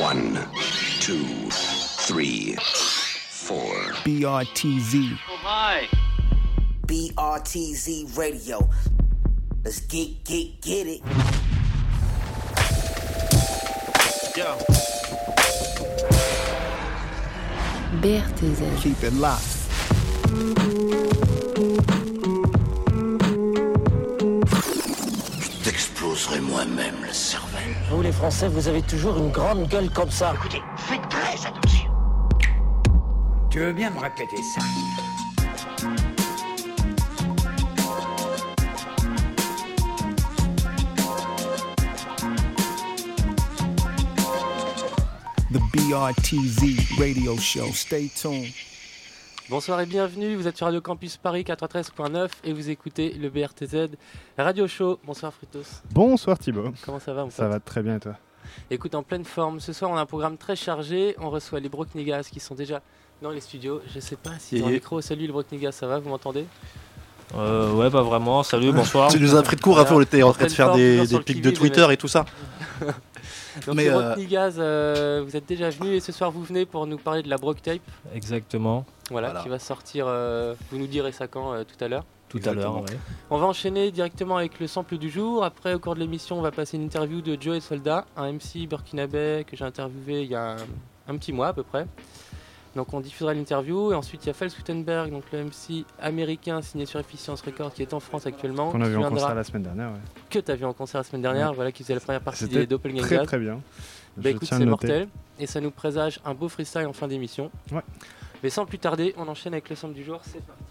One, two, three, four. BRTZ. Oh my. BRTZ Radio. Let's get, get, get it. Yo. BRTZ. Keep it locked. T'exploserai moi-même le cervelle. Vous les Français, vous avez toujours une grande gueule comme ça. Écoutez, faites très attention. Tu veux bien me répéter ça? The BRTZ radio show. Stay tuned. Bonsoir et bienvenue, vous êtes sur Radio Campus Paris 93.9 et vous écoutez le BRTZ Radio Show. Bonsoir Frutos, Bonsoir Thibaut, comment ça va mon ça pote va très bien et toi Écoute, en pleine forme, ce soir on a un programme très chargé, on reçoit les Brocknigas qui sont déjà dans les studios. Je sais pas si dans le micro, salut les Brocknigas, ça va, vous m'entendez Euh, ouais, pas vraiment. Salut, bonsoir. Tu nous as pris de court, après on était en train de faire des, pics de Twitter et tout ça. Donc Mais, euh, Brocknigas, euh, vous êtes déjà venus et ce soir vous venez pour nous parler de la Brock Tape, Exactement. voilà, Voilà. qui va sortir, euh, vous nous direz ça quand euh, tout à l'heure. Tout à l'heure, ouais. On va enchaîner directement avec le sample du jour. Après, au cours de l'émission, on va passer une interview de Joe et Soldat, un MC burkinabé que j'ai interviewé il y a un, un petit mois à peu près. Donc on diffusera l'interview. Et ensuite, il y a Fels Gutenberg, donc le MC américain signé sur Efficience Records qui est en France actuellement. Qu'on a qui vu en viendra- concert la semaine dernière. Ouais. Que tu as vu en concert la semaine dernière, Ouais. voilà, qui faisait la première partie des Doppelgangers. Très très bien. Bah Je écoute, tiens à c'est mortel. Et ça nous présage un beau freestyle en fin d'émission. Ouais. Mais sans plus tarder, on enchaîne avec le sample du jour. C'est parti.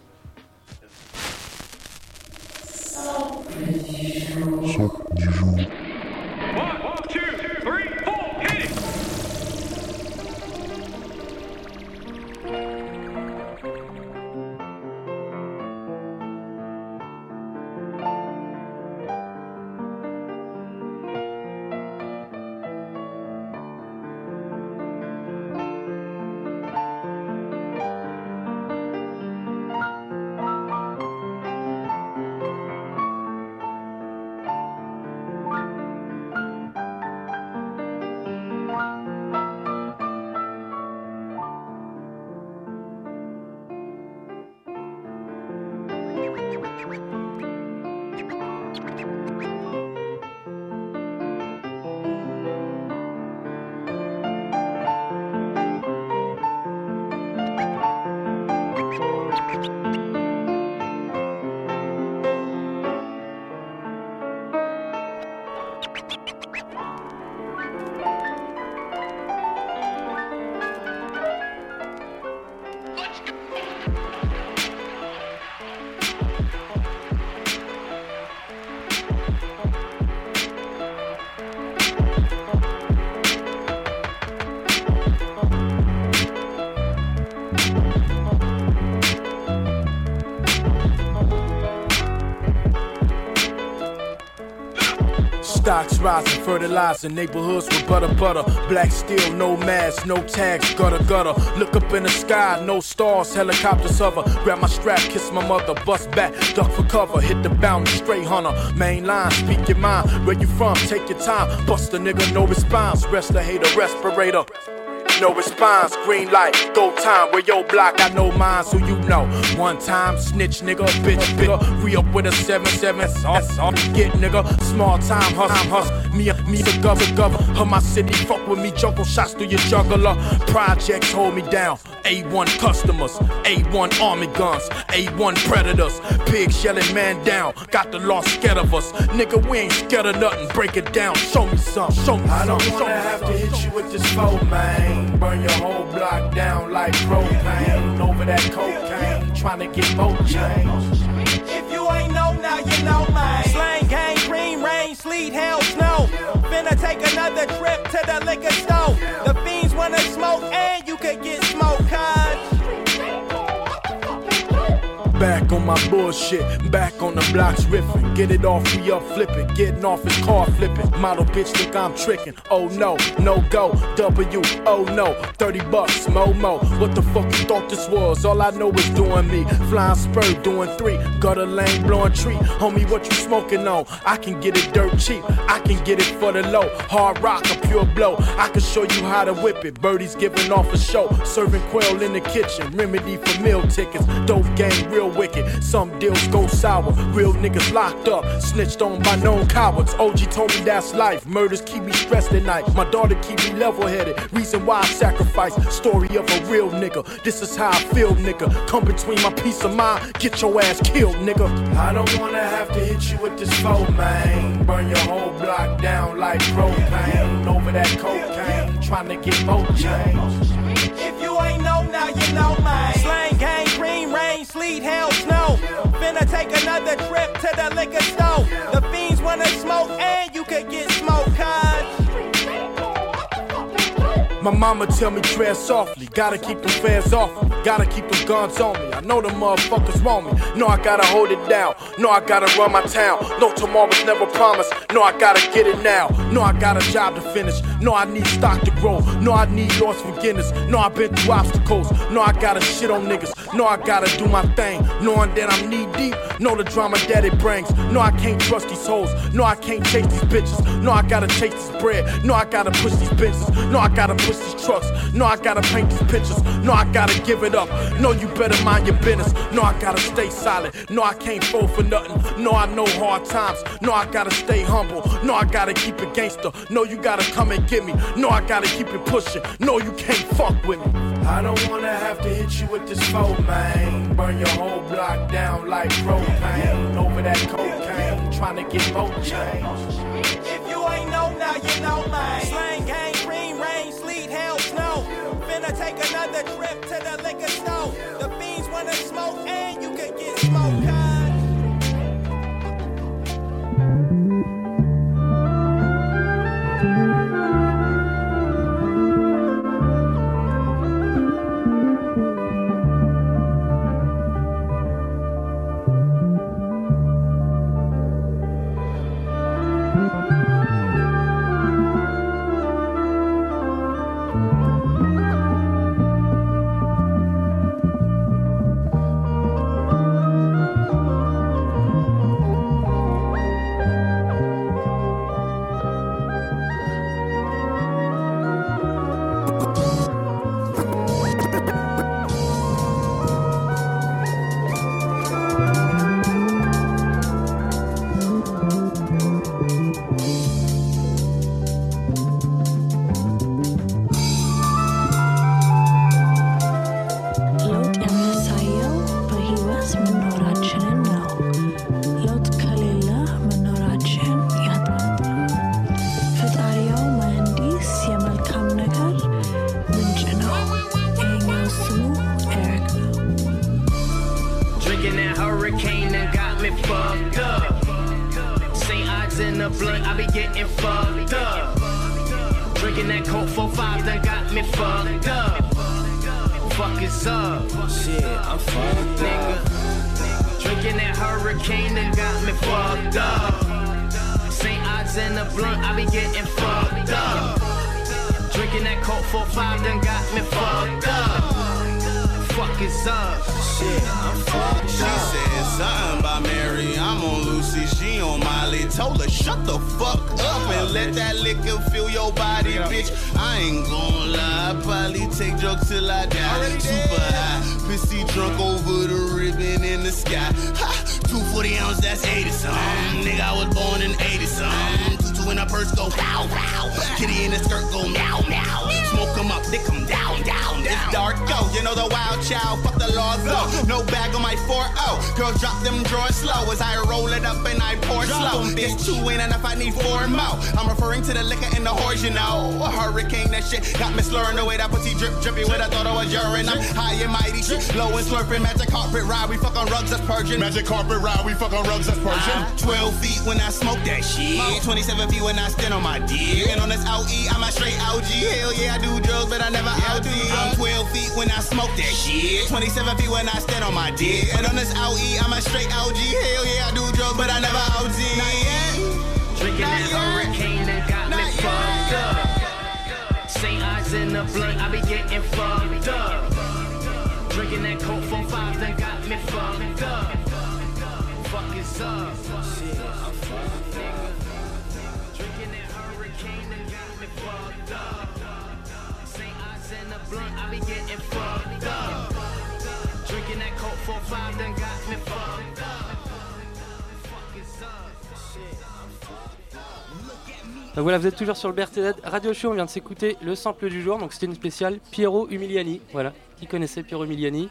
Stocks rising, fertilizer, neighborhoods with butter butter. Black steel, no mask, no tags, gutter gutter. Look up in the sky, no stars, helicopters hover. Grab my strap, kiss my mother, bust back, duck for cover. Hit the bounty, straight hunter. Main line, speak your mind. Where you from? Take your time. Bust a nigga, no response. Rest the hater, respirator. No response, green light, go time. Where your block, I know mine, so you know. One time, snitch nigga, bitch, bigger. Re up with a 7-7, that's all, that's all. Get nigga, small time hustle, hustle. Me, me the governor, governor. Of my city, fuck with me, juggle shots through your juggler. Projects hold me down. A1 customers, A1 army guns, A1 predators. Pigs yelling man down, got the law scared of us. Nigga, we ain't scared of nothing, break it down. Show me some, show me some. I don't wanna have to hit you with this foe, man. Burn your whole block down like propane. Over that cocaine, trying to get more change. If you ain't know now, you know, man. Slang gang, green sleet, hail, snow. Finna take another trip to the liquor store. The fiends wanna smoke and you could get smoked, cuz. Back on my bullshit, back on the blocks riffing. Get it off, we up flipping, getting off his car flipping. Model bitch think I'm tricking. Oh no, no go, W, oh no, 30 bucks, Momo. What the fuck you thought this was? All I know is doing me. Flying spur, doing three. Gutter lane, blowing tree. Homie, what you smoking on? I can get it dirt cheap. I can get it for the low. Hard rock, a pure blow. I can show you how to whip it. Birdie's giving off a show. Serving quail in the kitchen. Remedy for meal tickets. Dope game, real wicked. Some deals go sour. Real niggas locked up. Snitched on by known cowards. OG told me that's life. Murders keep me stressed at night. My daughter keep me level headed. Reason why I sacrifice. Story of a real nigga. This is how I feel, nigga. Come between my peace of mind. Get your ass killed, nigga. I don't wanna have to hit you with this phone, man. Burn your whole block down like propane. Over that cocaine. Trying to get more change. If you ain't know now, you know, man. Sleet, hail, snow. Finna take another trip to the liquor store. The fiends wanna smoke, and you could get smoked, My mama tell me tread softly, gotta keep them fans off me, gotta keep them guns on me. I know the motherfuckers want me, no I gotta hold it down, no I gotta run my town, no tomorrow's never promised, no I gotta get it now, no I got a job to finish, no I need stock to grow, no I need yours for Guinness. no I've been through obstacles, no I gotta shit on niggas, no I gotta do my thing, knowing that I'm knee deep, know the drama that it brings, no I can't trust these hoes, no I can't chase these bitches, no I gotta chase this bread, no I gotta push these bitches, no I gotta push these trucks. No, I gotta paint these pictures. No, I gotta give it up. No, you better mind your business. No, I gotta stay solid. No, I can't fold for nothing. No, I know hard times. No, I gotta stay humble. No, I gotta keep it gangster. No, you gotta come and get me. No, I gotta keep it pushing. No, you can't fuck with me. I don't wanna have to hit you with this phone, man. Burn your whole block down like propane. Over that cocaine, trying to get more change. If you ain't know now, you know, man. Slang gang, green rain, sleet, hail, snow. Finna take another trip to the liquor store. The fiends wanna smoke, and you could get smoked, me fucked up. Fuck is up? Shit, I'm fucked nigga. Drinking that hurricane that got me fucked up. St. Odds in the blunt, I be getting fucked up. Drinking that Coke 45 that got me fucked up. Fuck is up? Shit, I'm fucked She up. said something about Mary. I'm on Lucy. She on Molly. Told her shut the fuck up and let that liquor fill your body, bitch. I ain't gon' lie. I Probably take drugs till I die. Super high, pissy drunk over the ribbon in the sky. Ha! 240 ounce, that's 80 something. Nigga, I was born in 80 something. Two two in purse go pow pow. Kitty in the skirt go now, meow meow. Smoke 'em up, they come down down. down. It's dark go, you know the wild child. Fuck the laws go. No bag on my 4 Girl, drop them drawers slow as I roll it up and I pour slow. It's two ain't enough, I need four more. I'm referring to the liquor and the whores, you know. A hurricane, that shit got me slurring the way that pussy drip drippy with I thought I was urine. I'm high and mighty, shit low and slurping. Magic carpet ride, we fuck on rugs that's purging. Magic carpet ride, we fuck on rugs that's purging. Uh-huh. 12 feet when I smoke that shit. 27 feet feet when I stand on my dick. And on this out E, I'm a straight OG. Hell yeah, I do drugs, but I never OD. I'm 12 feet when I smoke that shit. 27 feet when I stand on my dick. And on this out E, I'm a straight OG. Hell yeah, I do drugs, but I never OD. Not yet. Drinking that hurricane that got me fucked up. St. Ides in the blunt, I be getting fucked up. Drinking that Coke from five that got me fucked up. Fuck is up. Shit, I'm fucked, nigga. Fucked up. St. Ides in the blunt, I be getting fucked up. Drinking that Coke from five that got me fucked up. Fuck is up. Shit, I'm fucked up. Donc voilà, vous êtes toujours sur le BRT Radio Show, on vient de s'écouter le sample du jour, donc c'était une spéciale Piero Umiliani. Voilà, qui connaissait Piero Umiliani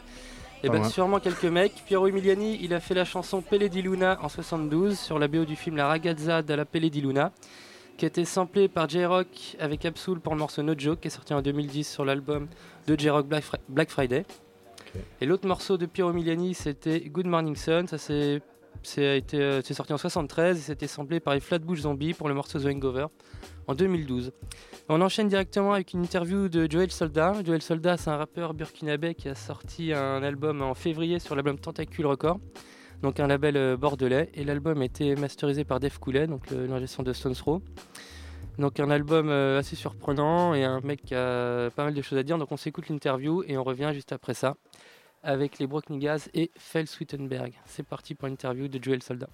Et ben moi. sûrement quelques mecs. Piero Umiliani, il a fait la chanson Pelle di Luna en 72 sur la BO du film La ragazza della Pelle di Luna, qui a été samplé par J-Rock avec Absol pour le morceau No Joke, qui est sorti en 2010 sur l'album de J-Rock Black, Fri- Black Friday. Et l'autre morceau de Piero Umiliani, c'était Good Morning Sun. Ça c'est euh, sorti en 73 et c'était samplé par les Flatbush Zombies pour le morceau The Hangover en 2012. On enchaîne directement avec une interview de Joel Soldat. Joel Soldat, c'est un rappeur burkinabé qui a sorti un album en février sur l'album Tentacule Record, donc un label euh, bordelais. Et l'album a été masterisé par Def Coulet, donc le- l'ingé son de Stones Throw. Donc un album euh, assez surprenant et un mec qui a pas mal de choses à dire. Donc on s'écoute l'interview et on revient juste après ça avec les Brock Niggas et Fel Sweetenberg. C'est parti pour l'interview de Joel Soldat.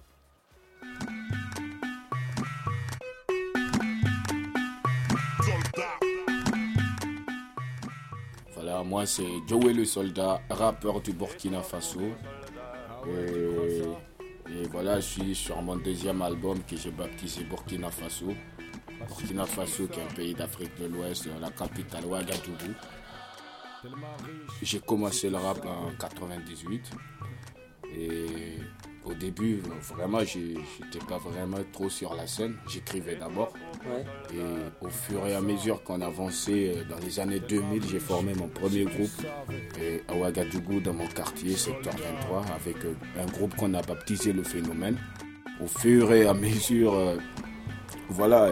Voilà, moi c'est Joey le soldat, rappeur du Burkina Faso. Et, et voilà, je suis sur mon deuxième album que j'ai baptisé Burkina Faso. Burkina Faso qui est un pays d'Afrique de l'Ouest, la capitale Ouagadougou. J'ai commencé le rap en 98. Et au début, vraiment, je n'étais pas vraiment trop sur la scène. J'écrivais d'abord. Ouais. Et au fur et à mesure qu'on avançait euh, dans les années 2000, j'ai formé mon premier groupe euh, à Ouagadougou, dans mon quartier, secteur 23, avec euh, un groupe qu'on a baptisé Le Phénomène. Au fur et à mesure, euh, voilà,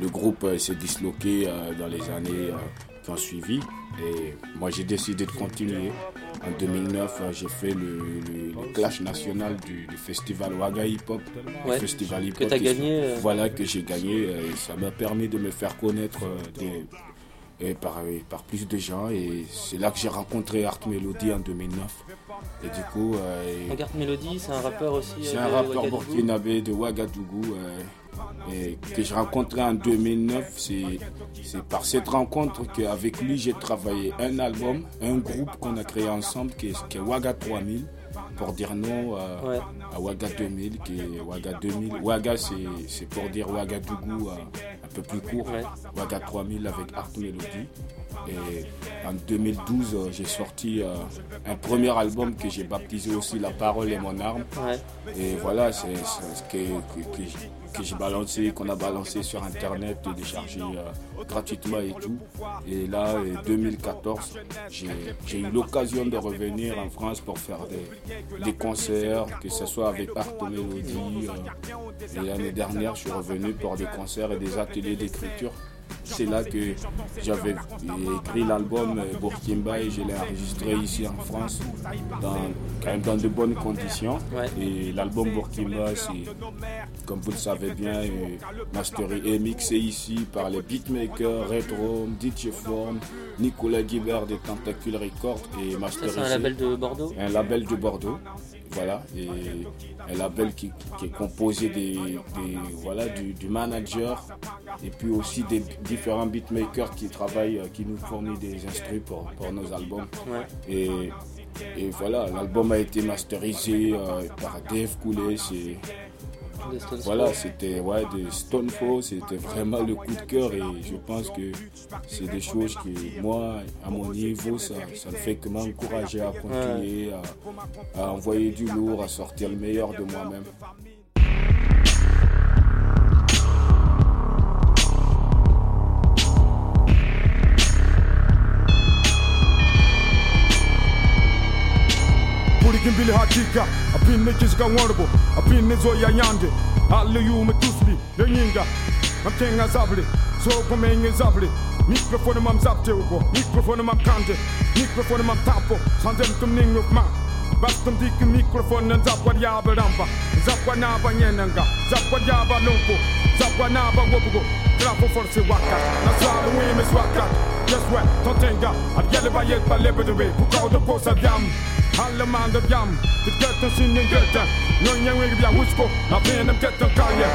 le groupe s'est disloqué euh, dans les années euh, qui ont suivi. Et moi, j'ai décidé de continuer. En 2009, euh, j'ai fait le, le- le clash national du, du festival Ouaga Hip Hop. Le Ouais, festival hip que hop t'as qui- gagné, euh. Voilà, que j'ai gagné. euh, Et ça m'a permis de me faire connaître des- et par, et par plus de gens. Et c'est là que j'ai rencontré Art Melody en 2009. Et du coup, euh, Regarde Melody, c'est un rappeur aussi. c'est un rappeur burkinabé de Ouagadougou euh, et que j'ai rencontré en 2009. C'est par cette rencontre qu'avec lui j'ai travaillé un album, un groupe qu'on a créé ensemble qui est, qui est Ouaga 3000 pour dire non euh, Ouais. à Ouaga 2000 qui est Ouaga 2000. Ouaga c'est pour dire Ouagadougou euh, un peu plus court. Ouaga 3000 avec Art Melody. Et en 2012, euh, j'ai sorti un premier album que j'ai baptisé aussi La parole est mon arme. Et voilà, c'est ce que, que, que j'ai balancé, qu'on a balancé sur Internet, téléchargé euh, gratuitement et tout. Et là, en 2014, j'ai j'ai eu l'occasion de revenir en France pour faire des, des concerts, que ce soit avec Art Melody. euh, et l'année dernière, je suis revenu pour des concerts et des ateliers d'écriture. C'est là que j'avais écrit l'album euh, Burkimba et je l'ai enregistré ici en France dans, quand même dans de bonnes conditions. Et l'album Burkimba, c'est, comme vous le savez bien, euh, mastery et mixé ici par les beatmakers Retro, DJ Form, Nicolas Guibert des Tentacule Records et masterisé. c'est un label de Bordeaux. Un label de Bordeaux. Voilà, et un label qui, qui est composé des, des- voilà, du, du manager et puis aussi des différents beatmakers qui travaillent, euh, qui nous fournissent des instruments pour, pour nos albums. Ouais. Et, et voilà, l'album a été masterisé euh, par Dave Coulet. Voilà, c'était ouais, des Stonefall, c'était vraiment le coup de cœur et je pense que c'est des choses que moi, à mon niveau, ça, ça ne fait que m'encourager à continuer, à, à envoyer du lourd, à sortir le meilleur de moi-même. mbili hakika apine kisga warbo apine zo ya yande alle yume tusbi de nyinga mamtenga zabli so komenge zabli mikrofone mam zapte ugo mikrofone mam kande mikrofone mam tapo. Sanzem tum ningo ma Bastum dike mikrofonen zapwa yaba ramba. Zapwa naba nyenanga Zapwa yaba lonko Zapwa naba wobugo. straff och folk ser wackat. När Saloim är svackat. Just what? De tänker att gäller Gällivare hjälpa Lebedevi på gator på Saddam. Hallemandem jam, det götten synden götten. Nöjen ryggar husko, när benen götten kalje.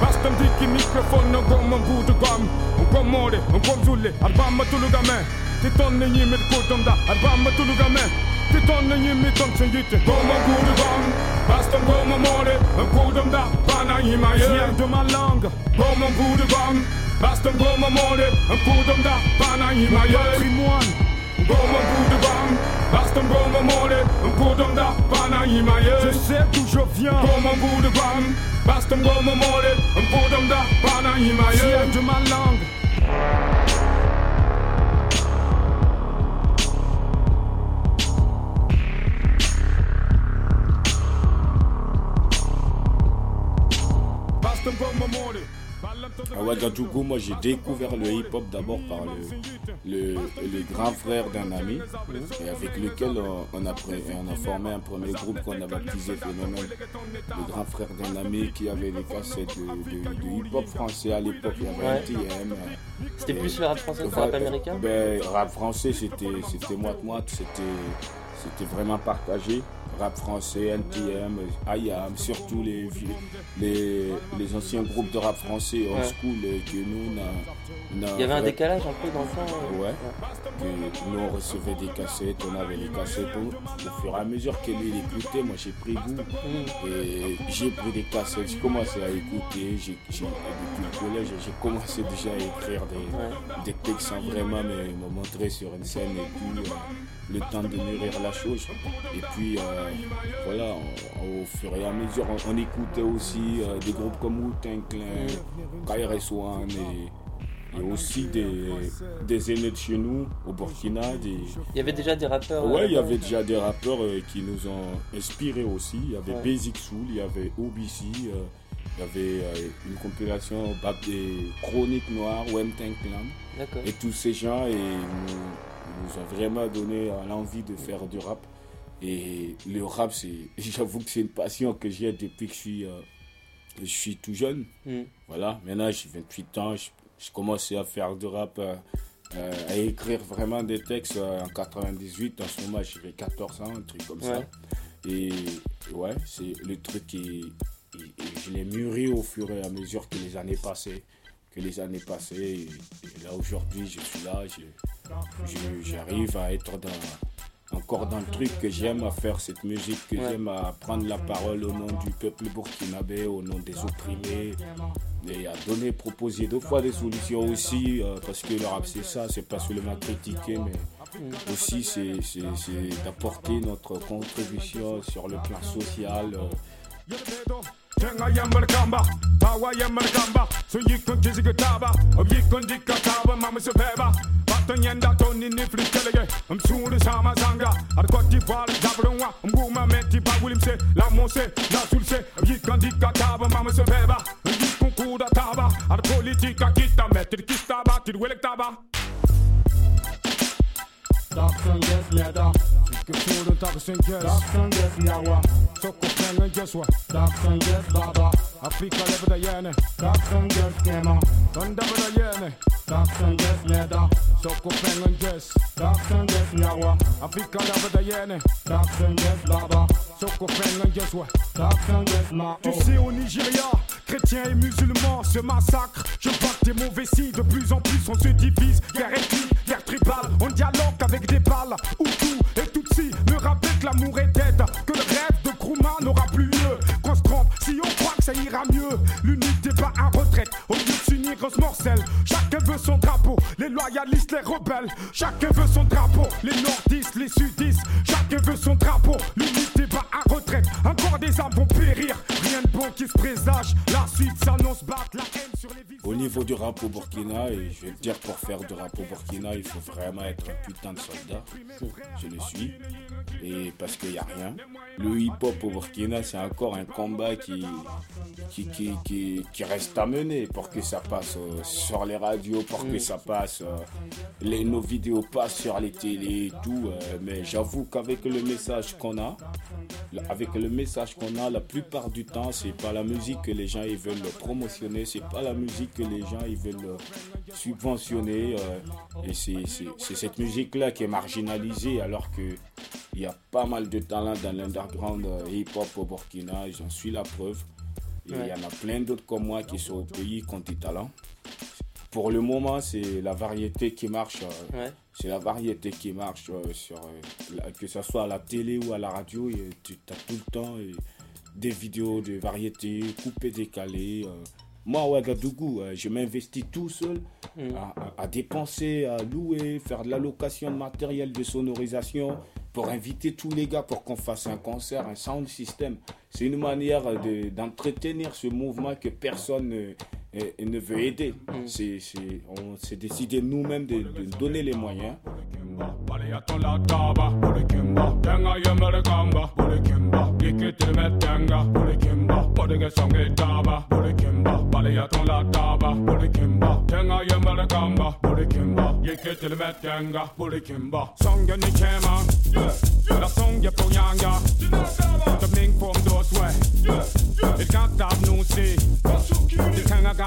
Vastan dikki mikrofon och gom om god och gom. Och gom mori, och gom zulli, att bamma tuluga med. Till tonnen gymmet kort om da, att bamma tuluga med. Till tonnen jimmet tom sen och mode och kodom da Bana jimma jö Själdum a langa Gom ombord och gam Bastum gom och mode och kodom da Bana mode och kodom da Bana Je sais d'où je viens mode och kodom da Bana jimma jö Själdum a langa Bastum À Ouagadougou, moi j'ai découvert le hip-hop d'abord par le, le, le grand frère d'un ami et avec lequel on, on a, pré- on a formé un premier groupe qu'on a baptisé Phénomène. Le grand frère d'un ami qui avait des cassettes de, de- de hip-hop français à l'époque, il y avait Ouais. un TM. C'était plus le rap français que le rap américain? Ben, Rap français c'était moite-moite, c'était vraiment partagé. Rap français, NTM, IAM, surtout les, vieux- les, les anciens groupes de rap français old Ouais. school euh, que nous, on a- on a Il y avait un décalage un peu dans le temps. euh, Ouais. Que nous on recevait des cassettes, on avait les cassettes. Au, au fur et à mesure que lui écoutait, moi j'ai pris goût. Et j'ai pris des cassettes, j'ai commencé à écouter. J'ai, depuis le collège, j'ai commencé déjà à écrire des, des textes sans vraiment me, me montrer sur une scène. Et puis euh, le temps de mûrir la chose. Et puis euh, voilà, on- au fur et à mesure, on, on écoutait aussi euh, des groupes comme Wu-Tang Clan, KRS-One et et aussi des, des aînés de chez nous, au Burkina. Des... Il y avait déjà des rappeurs. Ouais, euh, il y avait déjà des rappeurs euh, qui nous ont inspirés aussi. Il y avait Ouais. Basic Soul, il y avait OBC, euh, il y avait euh, une compilation des Chroniques Noires, Wemtang Clan. D'accord. Et tous ces gens et nous, nous ont vraiment donné euh, l'envie de faire du rap. Et le rap, c'est, j'avoue que c'est une passion que j'ai depuis que je suis, euh, je suis tout jeune. Mm. Voilà, maintenant j'ai 28 ans, je, je commençais à faire du rap, euh, euh, à écrire vraiment des textes en 98. En ce moment, j'avais 14 ans, un truc comme ça. Et ouais, c'est le truc qui. et- et je l'ai mûri au fur et à mesure que les années passaient. Que les années passaient. Et, et là, aujourd'hui, je suis là, je- je- j'arrive à être dans encore dans le truc que j'aime à faire cette musique, que Ouais. j'aime à prendre la parole au nom du peuple burkinabé, au nom des opprimés, et à donner, proposer deux fois des solutions aussi, euh, parce que le rap c'est ça, c'est pas seulement critiquer, mais aussi c'est, c'est, c'est d'apporter notre contribution sur le plan social. euh, Tenga yambar kamba, tawa yambar kamba, so yikon kizige taba, ob yikon dikka taba, mama se peba. Yenda toni ni flikelege, um suri sama zanga, ar koti val jabrunwa, um guma meti ba wilim se, la monse, la sulse, ob yikon dikka taba, mama se peba. Yikon kuda taba, ar politika kita metir kistaba, tir welek taba. Dagsens gets Vilken får du dagsens gäst? Dagsens gästjawa Sockerpengen gästwa Dagsens gästbaba Afrika lever där gärne Dagsens gästgema So come där gärne Dagsens gästledda Sockerpengen gäst Dagsens gästjawa Afrika lever där gärne gets baba. Tu sais au Nigeria Chrétiens et musulmans se massacrent Je vois des mauvais signes De plus en plus on se divise Guerre ethnique, guerre tribale On dialogue avec des balles Hutu et Tutsi Le rappel que l'amour est dead Que le rêve de Kruma n'aura plus lieu Qu'on se trompe si on croit que ça ira mieux L'unité pas un retraite Au lieu de s'unir on se morce chancelle. Chacun veut son drapeau, les loyalistes, les rebelles. Chacun veut son drapeau, les nordistes, les sudistes. Chacun veut son drapeau, l'unité Encore des âmes vont périr, rien de bon qui se présage. La suite s'annonce battre la. Au niveau du rap au Burkina, et je vais te dire, pour faire du rap au Burkina, il faut vraiment être un putain de soldat. Je le suis. Et parce qu'il n'y a rien. Le hip-hop au Burkina, c'est encore un combat qui, qui, qui, qui, qui reste à mener pour que ça passe euh, sur les radios, pour que Mm. ça passe, euh, les, nos vidéos passent sur les télés et tout. euh, mais j'avoue qu'avec le message qu'on a, avec le message qu'on a, la plupart du temps, c'est pas la musique que les gens ils veulent promotionner, c'est pas la musique que les gens ils veulent subventionner. et c'est cette musique-là qui est marginalisée alors que il y a pas mal de talents dans l'underground hip-hop au Burkina, j'en suis la preuve. Et il y en a plein d'autres comme moi qui sont au pays qui ont du talent. Pour le moment, c'est la variété qui marche. euh, Ouais. C'est la variété qui marche euh, sur euh, la- que ce soit à la télé ou à la radio. tu as tout le temps des vidéos de variété coupées, décalées. Moi, à Ouagadougou, je m'investis tout seul Mm. à, à- à dépenser, à louer, faire de l'allocation de matériel de sonorisation pour inviter tous les gars pour qu'on fasse un concert, un sound system. C'est une manière de- d'entretenir ce mouvement que personne ne, eh, ne veut aider. On s'est décidé nous-mêmes de, de donner les moyens.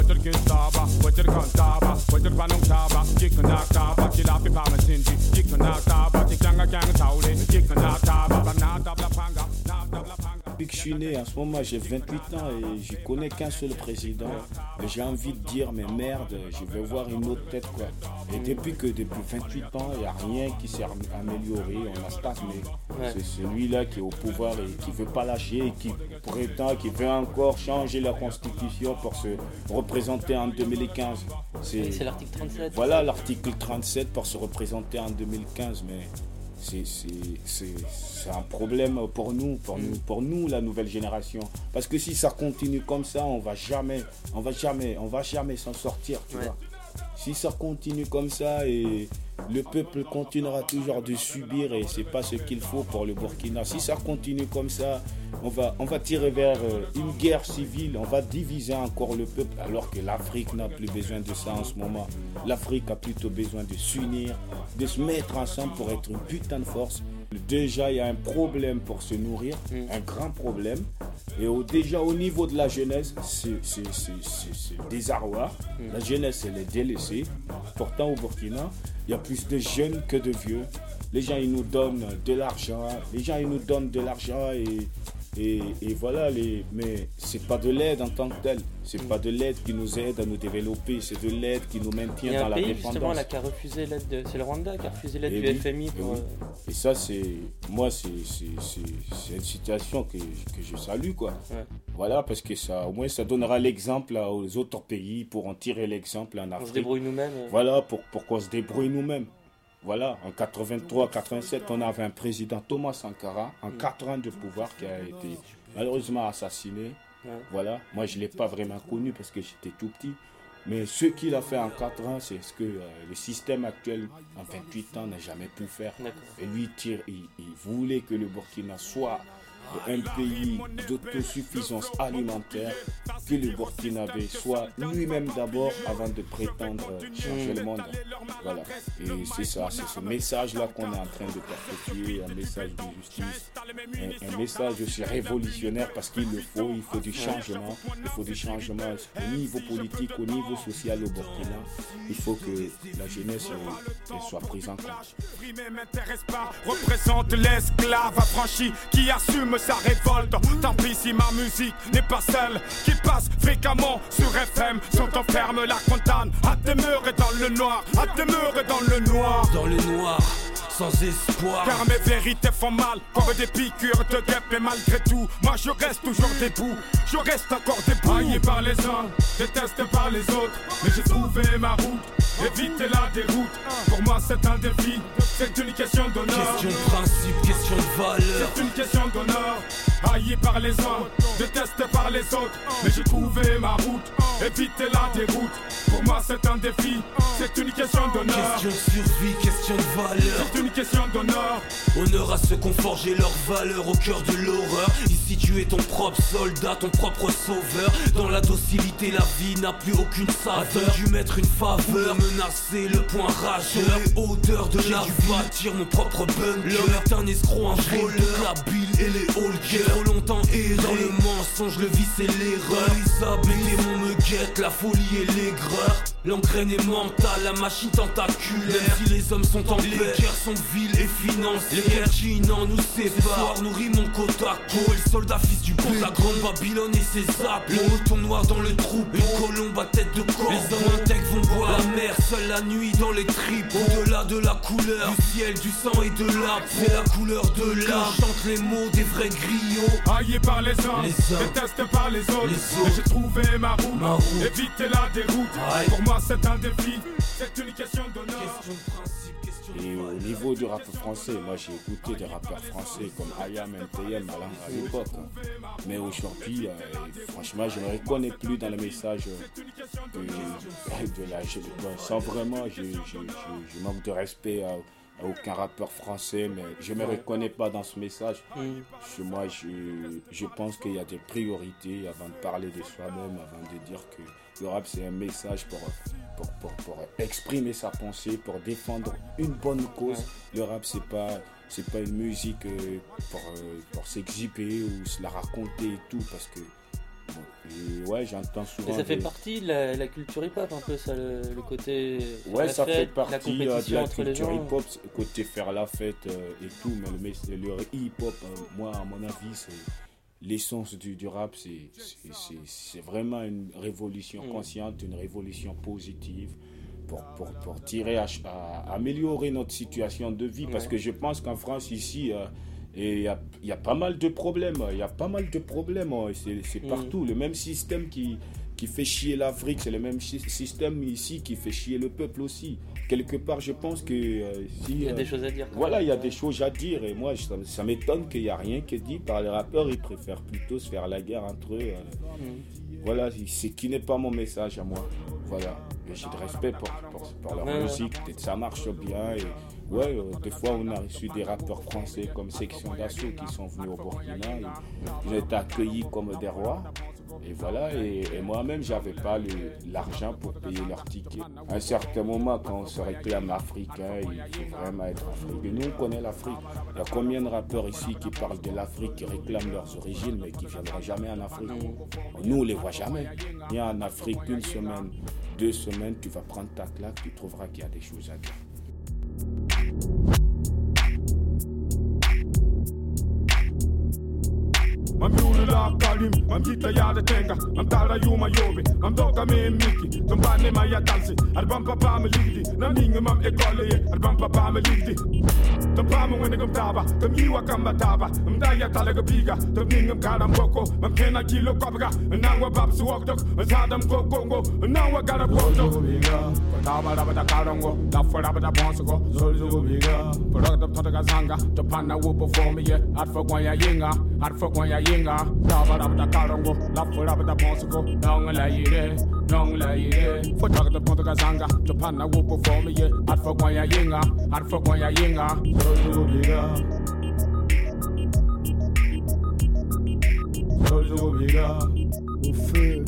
wajar ke saba wajar kan saba wajar panong saba jikna saba kilapi pamansinji jikna saba jikanga kyang taule jikna saba banata bla Depuis que je suis né, en ce moment j'ai 28 ans et je connais qu'un seul président. J'ai envie de dire, mais merde, je vais voir une autre tête quoi. Et depuis que depuis 28 ans, il n'y a rien qui s'est amélioré. On a stagné. Ouais. C'est celui-là qui est au pouvoir et qui ne veut pas lâcher et qui prétend qu'il veut encore changer la constitution pour se représenter en 2015. Oui, c'est l'article 37. Voilà l'article 37 pour se représenter en 2015, mais c'est- un problème pour nous, pour nous, pour nous, la nouvelle génération. Parce que si ça continue comme ça, on va jamais, on va jamais, on va jamais s'en sortir, tu Ouais. vois. Si ça continue comme ça et le peuple continuera toujours de subir et c'est pas ce qu'il faut pour le Burkina. Si ça continue comme ça, on va, on va tirer vers euh, une guerre civile, on va diviser encore le peuple alors que l'Afrique n'a plus besoin de ça en ce moment. L'Afrique a plutôt besoin de s'unir, de se mettre ensemble pour être une putain de force. Déjà, il y a un problème pour se nourrir, un grand problème. Et au- déjà au niveau de la jeunesse, c'est désarroi. La jeunesse, elle est délaissée. Pourtant, au Burkina, il y a plus de jeunes que de vieux. Les gens, ils nous donnent de l'argent. Les gens, ils nous donnent de l'argent et, et, et voilà. Les, mais c'est pas de l'aide en tant que telle. C'est pas de l'aide qui nous aide à nous développer. C'est de l'aide qui nous Il maintient y a dans un la pays justement dépendance. là qui a refusé l'aide de... C'est le Rwanda qui a refusé l'aide Et du oui, FMI et pour... oui. euh, Et ça, c'est. Moi, c'est une situation que, que je salue, quoi. Ouais. Voilà, parce que ça, au moins, ça donnera l'exemple aux autres pays pour en tirer l'exemple en On Afrique. se débrouille nous-mêmes. euh. Voilà, pour, pour qu'on se débrouille nous-mêmes. Voilà, en 83-87, on avait un président Thomas Sankara, en 4 ans de pouvoir, qui a été malheureusement assassiné. Voilà, moi je ne l'ai pas vraiment connu parce que j'étais tout petit. Mais ce qu'il a fait en 4 ans, c'est ce que euh, le système actuel, en 28 ans, n'a jamais pu faire. Et lui, tire, il, il voulait que le Burkina soit un pays d'autosuffisance alimentaire, que le Burkinabé soit lui-même d'abord avant de prétendre changer le monde. Voilà. Et c'est ça, c'est ce message-là qu'on est en train de perpétuer, un message de justice, un, message aussi révolutionnaire parce qu'il le faut, il faut du changement, il faut du changement au niveau politique, au niveau social au Burkina. Il faut que la jeunesse elle soit prise en compte. m'intéresse pas, représente l'esclave affranchi qui assume sa révolte. Tant pis si ma musique n'est pas celle qui passe fréquemment sur FM. Sont enferme la condamne à demeurer dans le noir, à demeurer dans le noir. Dans le noir, sans espoir. Car mes vérités font mal, comme des piqûres de guêpe. Et malgré tout, moi je reste toujours debout. Je reste encore debout. Par les uns, détesté par les autres. Mais j'ai trouvé ma route, éviter la déroute. Pour moi, c'est un défi, c'est une question d'honneur. Question de principe, question de valeur. C'est une question d'honneur. Haï par les uns, détesté par les autres. Mais j'ai trouvé ma route, éviter la déroute. Pour moi, c'est un défi, c'est une question d'honneur. Question de survie, question de valeur. C'est une question d'honneur. Honneur à ceux qui ont forgé leur valeur au cœur de l'horreur. Ici, tu es ton propre soldat, ton propre sauveur. Dans la docilité, la vie n'a plus aucune saveur. Dû mettre une faveur, menacer le point rageur. Les hauteurs de la vie, bâtir mon propre bunker. L'homme est un escroc, un voleur. La et les Holger. Trop longtemps et dans le mensonge, le vice et l'erreur. Les et les démons me guettent, la folie et l'aigreur. L'engraine est mentale, la machine tentaculaire. Même si les hommes sont en paix, les guerres sont viles et financières. Qui n'en nous séparent, nourrit mon côte à côte. Le soldat la grande Babylone et ses appels. Le mouton noir dans le trou, une colombe à tête de corps. Les hommes intègres vont boire la mer, seule la nuit dans les tripes. Au-delà de la couleur, du ciel, du sang et de l'âme. C'est la couleur de l'âme. Chante les mots des vrais griots. Haï par les uns, Les hommes. détesté par les autres. Mais j'ai trouvé ma route, Ma route. éviter la déroute. Pour moi, c'est un défi, c'est une question d'honneur. Et au niveau du rap français, moi j'ai écouté des rappeurs français comme Ayam, NTM à l'époque. hein. Mais aujourd'hui, euh, franchement, je ne reconnais plus dans le message euh, de, de la Sans vraiment, je, je- je- je manque de respect à, aucun rappeur français, mais je ne me reconnais pas dans ce message. Que moi, je, je pense qu'il y a des priorités avant de parler de soi-même, avant de dire que le rap c'est un message pour, pour, pour, pour exprimer sa pensée, pour défendre une bonne cause. Le rap c'est pas c'est pas une musique euh, pour, euh, pour s'exhiber ou se la raconter et tout parce que et ouais j'entends souvent Mais ça fait des- partie de la, la culture hip-hop un peu ça, le, le côté... faire Ouais, la ça fait partie la euh, de la culture hip-hop, côté faire la fête euh, et tout, mais le, le hip-hop, euh, moi, à mon avis, c'est l'essence du, du rap, c'est- vraiment une révolution Mm. consciente, une révolution positive. Pour, pour, pour tirer à, améliorer notre situation de vie. Parce que je pense qu'en France, ici, euh, et il y, a, y a pas mal de problèmes. Il y a pas mal de problèmes. hein, C'est Mm. partout. Le même système qui, qui fait chier l'Afrique, c'est le même système ici qui fait chier le peuple aussi. Quelque part, je pense que euh, si. Il y a euh, des choses à dire. Voilà, il y a des choses à dire. Et moi, ça, ça m'étonne qu'il n'y a rien qui est dit par les rappeurs. Ils préfèrent plutôt se faire la guerre entre eux. euh. Mm. Voilà, ce qui n'est pas mon message à moi. Voilà. J'ai de respect pour, pour, pour leur Ouais, musique. et Ça marche bien. Et ouais, euh, des fois, on a reçu des rappeurs français comme Section d'Assaut qui sont venus au Burkina. Ils ont été accueillis comme des rois. Et voilà, et, moi-même, j'avais pas l'argent pour payer leur ticket. À un certain moment, quand on se réclame africain, il faut vraiment être africain. Nous, on connaît l'Afrique. Il y a combien de rappeurs ici qui parlent de l'Afrique, qui réclament leurs origines, mais qui ne viendront jamais en Afrique? Nous, on les voit jamais. Viens en Afrique une semaine, deux semaines, tu vas prendre ta claque, tu trouveras qu'il y a des choses à dire. mamyulula kalimi mamyita yaletenga mamtala yumayobe mamdoka me miki tombane mayatansi arbampapame ligdi naminge mam ekoleye arbampapame ligdi. Tompame wenegam taba tomyiwa kamba taba mdaya talaga biga tomningem kadam boko I'm mamkena kilo kopga. Nangwa babsi wokdok zadam kokongo nangwa gara bondo taba raba da karongo dafa raba da bonsogo zolzu biga. Product of totaga zanga topana wo perform ye at for kwanya yinga arfogwanya yinga dabarabda karongo lafurabda mosoko nongelayire nongelayire fotagda pontokazanga topana wupofomiye arfogwanya yinga arfogwanya yinga sozugubiga sozugubiga au feu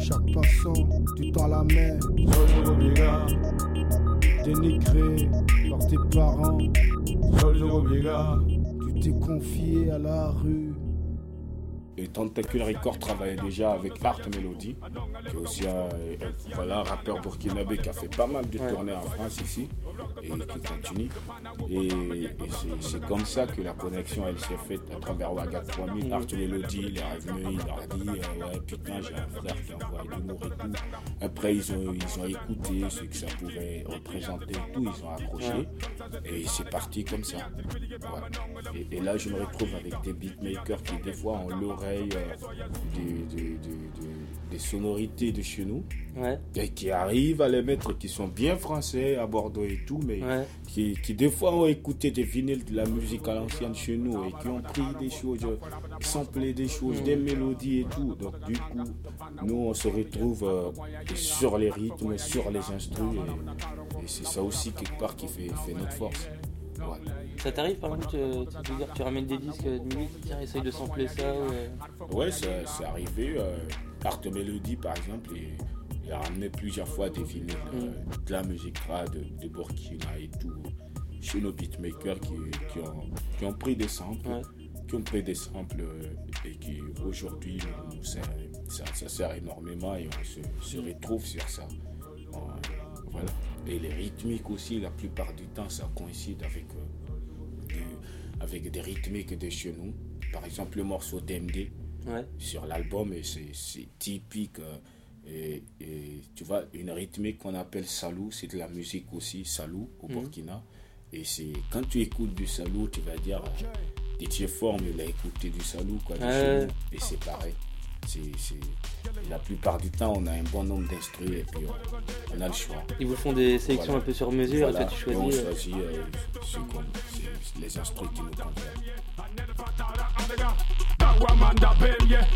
chaque passant du temps à la mer. Sozugubiga dénigré par tes parents. Sozugubiga tu t'es confié à la rue. Et Tentacle Record travaillait déjà avec Art Melody, qui est aussi un, voilà, un rappeur burkinabé qui a fait pas mal de tournées en France ici et qui continue. Et, et c'est- comme ça que la connexion elle s'est faite à travers Waga 3000. Art Melody, il est revenu, il a dit euh, Ouais, putain, j'ai un frère qui envoie de l'humour et tout. Après, ils ont, ils ont écouté ce que ça pouvait représenter et tout, ils ont accroché. Et c'est parti comme ça. Et, là, je me retrouve avec des beatmakers qui, des fois, ont l'oreille euh, des- sonorités de chez nous. Ouais. Et qui arrivent à les mettre, qui sont bien français à Bordeaux et tout, mais qui, qui, des fois ont écouté des vinyles de la musique à l'ancienne chez nous et qui ont pris des choses, euh, samplé des choses, Mm. des mélodies et tout. Donc, du coup, nous, on se retrouve euh, sur les rythmes, sur les instruments. Et, et c'est ça aussi, quelque part, qui fait, fait notre force. Ouais. Ça t'arrive par exemple, tu, ramènes des disques de musique, tiens, essaye de sampler ça euh, Ouais, ça- c'est arrivé. Euh, Art Melody, par exemple, et, il a ramené plusieurs fois des vinyles euh, de la musique rap de, de Burkina et tout, chez nos beatmakers qui, qui ont, qui ont pris des samples, qui ont pris des samples euh, et qui aujourd'hui nous ça, ça sert énormément et on se, se retrouve sur ça. Voilà. Et les rythmiques aussi, la plupart du temps, ça coïncide avec, euh, des, avec des rythmiques de chez nous. Par exemple, le morceau DMD Ouais. sur l'album, et c'est typique. euh, et, et tu vois, une rythmique qu'on appelle salou, c'est de la musique aussi, salou au Mhm. Burkina. Et c'est quand tu écoutes du salou, tu vas dire, euh, DJ Form, il a écouté du salou, quoi. Et c'est pareil. C'est, c'est- La plupart du temps, on a un bon nombre d'instruits et puis on, on a le choix. Ils vous font des sélections un peu sur mesure, et Voilà. toi, tu Et on choisis, euh. choisit euh, les instruits qui nous conviennent.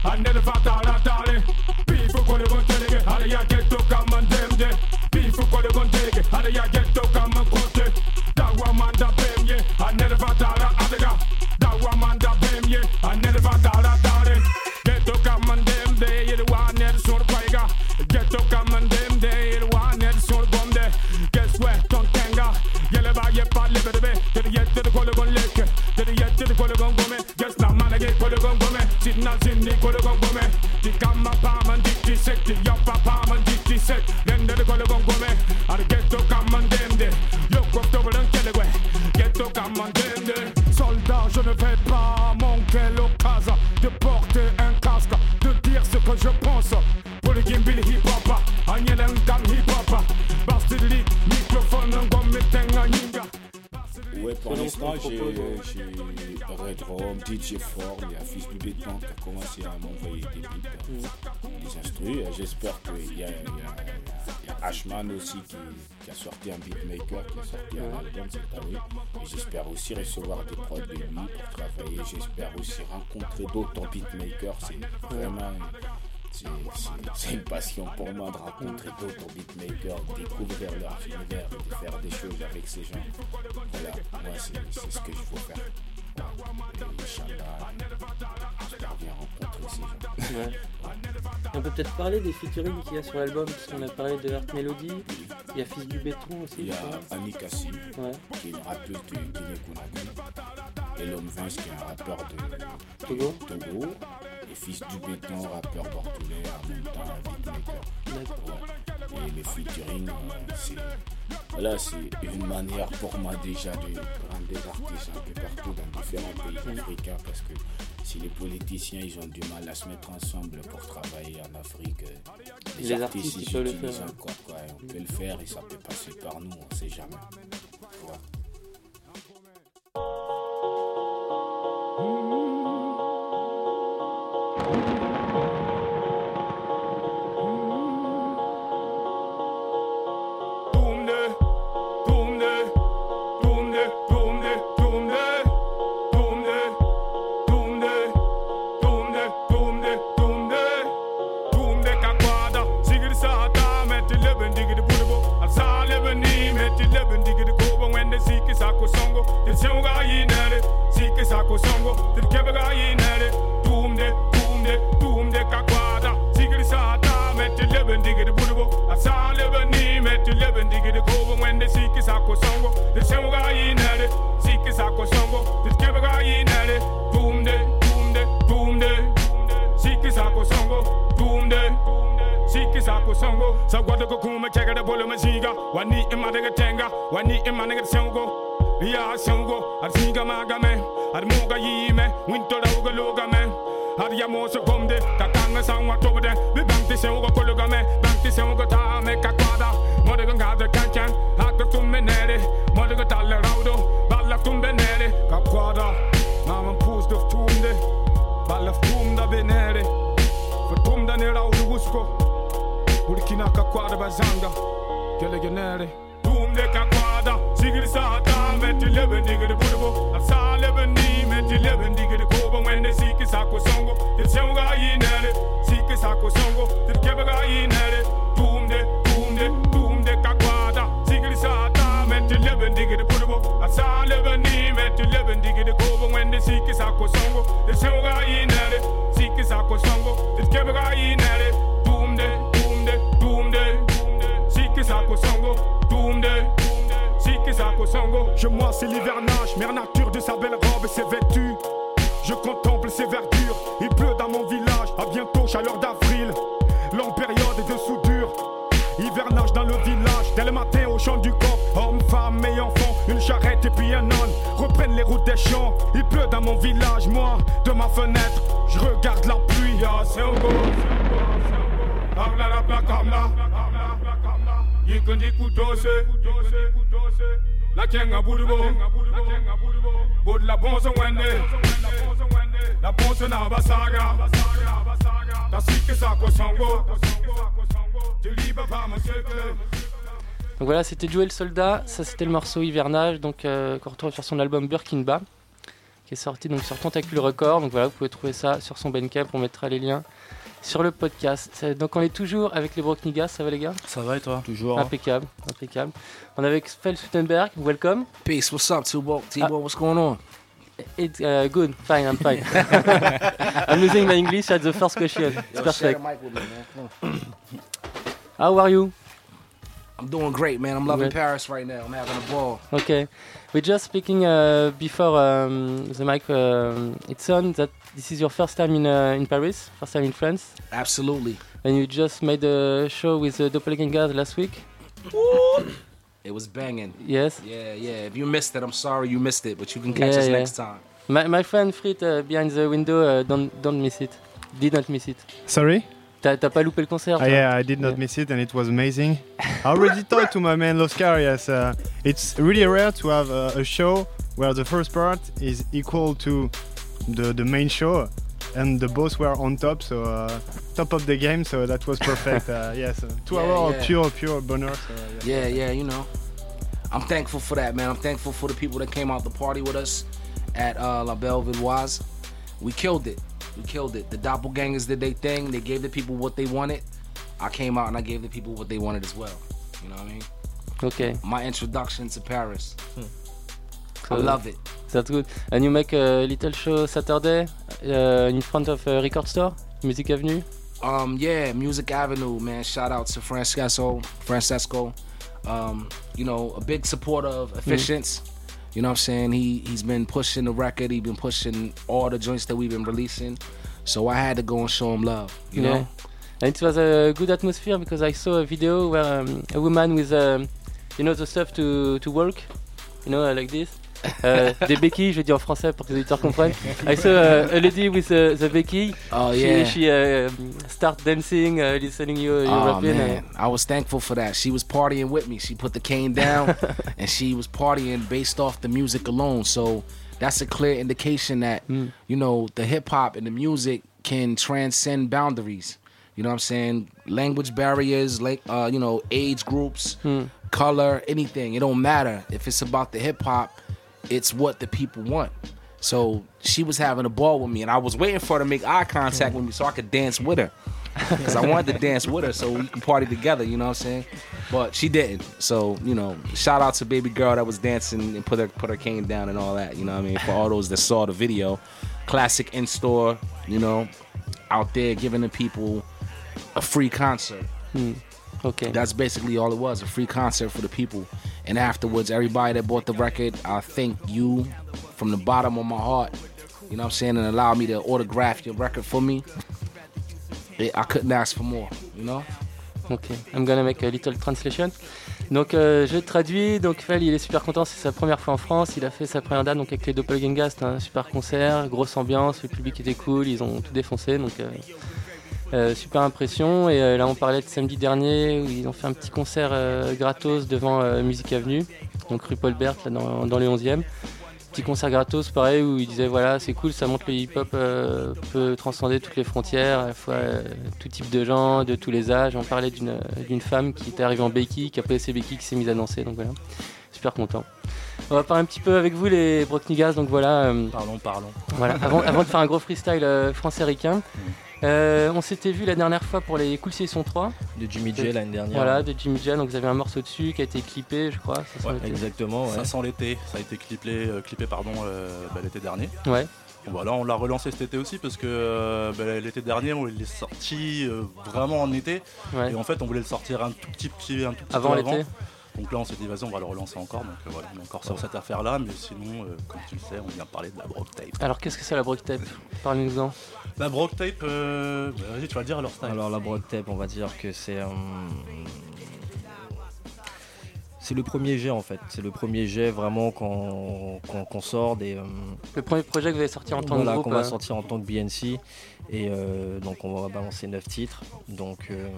I never thought I'd done it. People call it one take it, how do ya get to come and them day? People call it one take it, how do ya get to come DJ Form, il y a Fils du Béton qui a commencé à m'envoyer des beats, des instruits. J'espère qu'il y a, Ashman aussi qui, a sorti un beatmaker, qui a sorti un album cette année. J'espère aussi recevoir des prods de lui pour travailler. J'espère aussi rencontrer d'autres beatmakers. C'est vraiment c'est- une passion pour moi de rencontrer d'autres beatmakers, de découvrir leur univers, de faire des choses avec ces gens. Voilà, moi c'est ce que je veux faire. Ouais. On peut peut-être parler des featuring qu'il y a sur l'album, parce qu'on a parlé de Art Melody, il y a Fils du Béton aussi. Il y a Annie Kassim, Ouais. qui est une rappeuse de Guinée-Conakry, et l'homme Vince, qui est un rappeur de Togo. Togo, et fils du béton, rappeur bordelais, en même temps beatmaker. Ouais. Et les featuring, euh, c'est voilà, c'est une manière pour moi déjà de prendre des artistes un peu partout dans différents pays africains parce que si les politiciens ils ont du mal à se mettre ensemble pour travailler en Afrique, euh, les, Les artistes, artistes, ils peuvent le utilisent faire. encore quoi. et On peut le faire et ça peut passer par nous, on sait jamais. Tourne, Sango Sango, till Kebega in Helle, tumde, tumde Doomde Kakwada, Sigil Sata, met Leben dig the Budugo, Asa Lebeni, met the Leben dig the Kobo, when the Siki Sako Sango, the Samuga in Helle, Siki Sako Sango, till Kebega in Helle, tumde, tumde. Doomde, Siki Sako Sango, tumde, Doomde. Siki sako songo. Sagwata kukuma cheka da bolo mazinga Wani ima nega tenga. Wani ima nega sengo yasango ar siga magame ar moga yime winto dauga logame ar yamo so komde kakanga sangwa tobde bi bangti sengo kologame bangti sengo tame kakwada modaga ngada kanchan akatumbe nere modaga talle raudo balla tumbe nere kakwada mama pust of tunde balla tumda benere fatumda nera urugusko burkina kakwada bazanga gelegenere tumde kakwada Diggity saw down at eleven, diggity putable. I saw eleven name at when they seek his aqua songo. The Changa in at it, seek his aqua songo. The Kebaga in at it, doom de, doom de, doom de caquada. Diggity saw down at eleven, diggity putable. I saw eleven name at when they seek his aqua songo. The Changa in at it, seek his aqua songo. The Kebaga in at it, doom de, doom de, doom de, seek his aqua songo, Boom de. Je moi c'est l'hivernage, mère nature de sa belle robe et ses vêtus. Je contemple ses verdures, il pleut dans mon village, à bientôt chaleur d'avril. Longue période de soudure, hivernage dans le village, dès le matin au champ du coq, hommes, femmes et enfants, une charrette et puis un âne, reprennent les routes des champs. Il pleut dans mon village, moi, de ma fenêtre, je regarde la pluie. Ya sengo Donc voilà, c'était Joel Soldat, ça c'était le morceau Hivernage, donc euh, qu'on retrouve sur son album Burkinba, qui est sorti donc sur Tentacule Record. Donc voilà, vous pouvez trouver ça sur son Bandcamp, on mettra les liens sur le podcast. Donc on est toujours avec les Broknigas, ça va les gars? Ça va et toi? Toujours. Impeccable, impeccable. On est avec Svel Sutenberg, welcome. Peace, what's up, T-Bo? T-Bo, what's going on? It's uh, good, fine, I'm fine. I'm losing my English at the first question. It's Yo, perfect. share the mic with me, man. Come on. How are you? I'm doing great, man. I'm loving Good. Paris right now. I'm having a ball. Okay, we're just speaking uh, before um, the mic. Um, it's on that this is your first time in uh, in Paris, first time in France, Absolutely. and you just made a show with the Doppelgangers last week. It was banging. Yes. Yeah, yeah. If you missed it, I'm sorry you missed it, but you can catch Yeah, us yeah. next time. My, my friend Frit uh, behind the window, uh, don't don't miss it. Did not miss it. Sorry? T'as pas loupé le concert. Ah, yeah, I did not miss it and it was amazing. I already talked to my man Loscar, yes. Uh, it's really rare to have uh, a show where the first part is equal to the, the main show and the both were on top, so uh, top of the game, so that was perfect. uh, yes, uh, two Yeah, hours yeah. of pure, pure bonheur. So, Yeah, yeah, you know. I'm thankful for that, man. I'm thankful for the people that came out to party with us at uh, La Belle Villoise. We killed it. We killed it. The doppelgangers did their thing. They gave the people what they wanted. I came out and I gave the people what they wanted as well. You know what I mean? Okay. My introduction to Paris. I So love it. That's good. And you make a little show Saturday uh, in front of a record store, Music Avenue. Um, yeah, Music Avenue, man. Shout out to Francesco. Francesco. Um, you know, a big supporter of Efficients. You know what I'm saying? He he's been pushing the record, he's been pushing all the joints that we've been releasing. So I had to go and show him love, you yeah. know? And it was a good atmosphere because I saw a video where um, a woman with, um, you know, the stuff to, to work, you know, like this. Uh, des béquilles, je dis en français pour que les auditeurs comprennent. I saw uh, a lady with uh, the béquilles. Oh, She- yeah. She, uh, start dancing, uh, listening you, Oh rapping. man, I was thankful for that. She was partying with me. She put the cane down, and she was partying based off the music alone. So that's a clear indication that you know the hip hop and the music can transcend boundaries. You know what I'm saying? Language barriers, like uh, you know, age groups, color, anything. It don't matter if it's about the hip hop. It's what the people want. So she was having a ball with me, and I was waiting for her to make eye contact with me so I could dance with her. Because I wanted to dance with her so we can party together, you know what I'm saying? But she didn't. So, you know, shout out to baby girl that was dancing and put her put her cane down and all that, you know what I mean? For all those that saw the video. Classic in store, you know. out there giving the people a free concert. Hmm. Okay. That's basically all it was, a free concert for the people. And afterwards, everybody that bought the record, I thank you from the bottom of my heart. You know what I'm saying? And allow me to autograph your record for me. It- I couldn't ask for more, you know? Ok, I'm gonna make a little translation. Donc euh, je traduis, donc Fel il est super content, c'est sa première fois en France, il a fait sa première date donc avec les Doppelgangers, c'était un super concert, grosse ambiance, le public était cool, ils ont tout défoncé, donc euh, euh, super impression. Et euh, là on parlait de samedi dernier où ils ont fait un petit concert euh, gratos devant Musique Avenue, donc rue Paul Bert là, dans, dans le 11e. Petit concert gratos pareil où il disait voilà c'est cool, ça montre que le hip-hop peut transcender toutes les frontières, à la fois tout type de gens, de tous les âges. On parlait d'une d'une femme qui était arrivée en béquille, qui a posé ses béquilles, qui s'est mise à danser, donc voilà, super content. On va parler un petit peu avec vous les Brocknigas, donc voilà. Parlons, parlons. Voilà, avant, avant de faire un gros freestyle français-ricain. Euh, on s'était vu la dernière fois pour les Cool Session 3. De Jimmy J l'année dernière. Voilà, de Jimmy J. Donc vous avez un morceau dessus qui a été clippé, je crois. ça, Ouais, exactement, ouais. Ça sent l'été, ça a été clippé, euh, clippé pardon, euh, bah, l'été dernier. Ouais. Voilà, on l'a relancé cet été aussi parce que euh, bah, l'été dernier, on il est sorti euh, vraiment en été. Ouais. Et en fait, on voulait le sortir un tout petit, petit- un tout petit Avant peu l'été. Donc là, on s'est dit, vas-y, on va le relancer encore. Donc euh, voilà, on est encore sur Ouais. cette affaire-là. Mais sinon, euh, comme tu le sais, on vient parler de la Brock Tape. Alors qu'est-ce que c'est la Brock Tape? Parlez-nous-en. La Brock Tape, euh, bah, vas-y, tu vas le dire alors, Style. Alors la Brock Tape, on va dire que c'est euh, c'est le premier jet en fait. C'est le premier jet vraiment qu'on qu'on- qu'on sort des. euh, Le premier projet que vous avez sorti en tant voilà, que groupe. qu'on va euh, sortir en tant que BNC. Et euh, donc on va balancer 9 titres. Donc euh,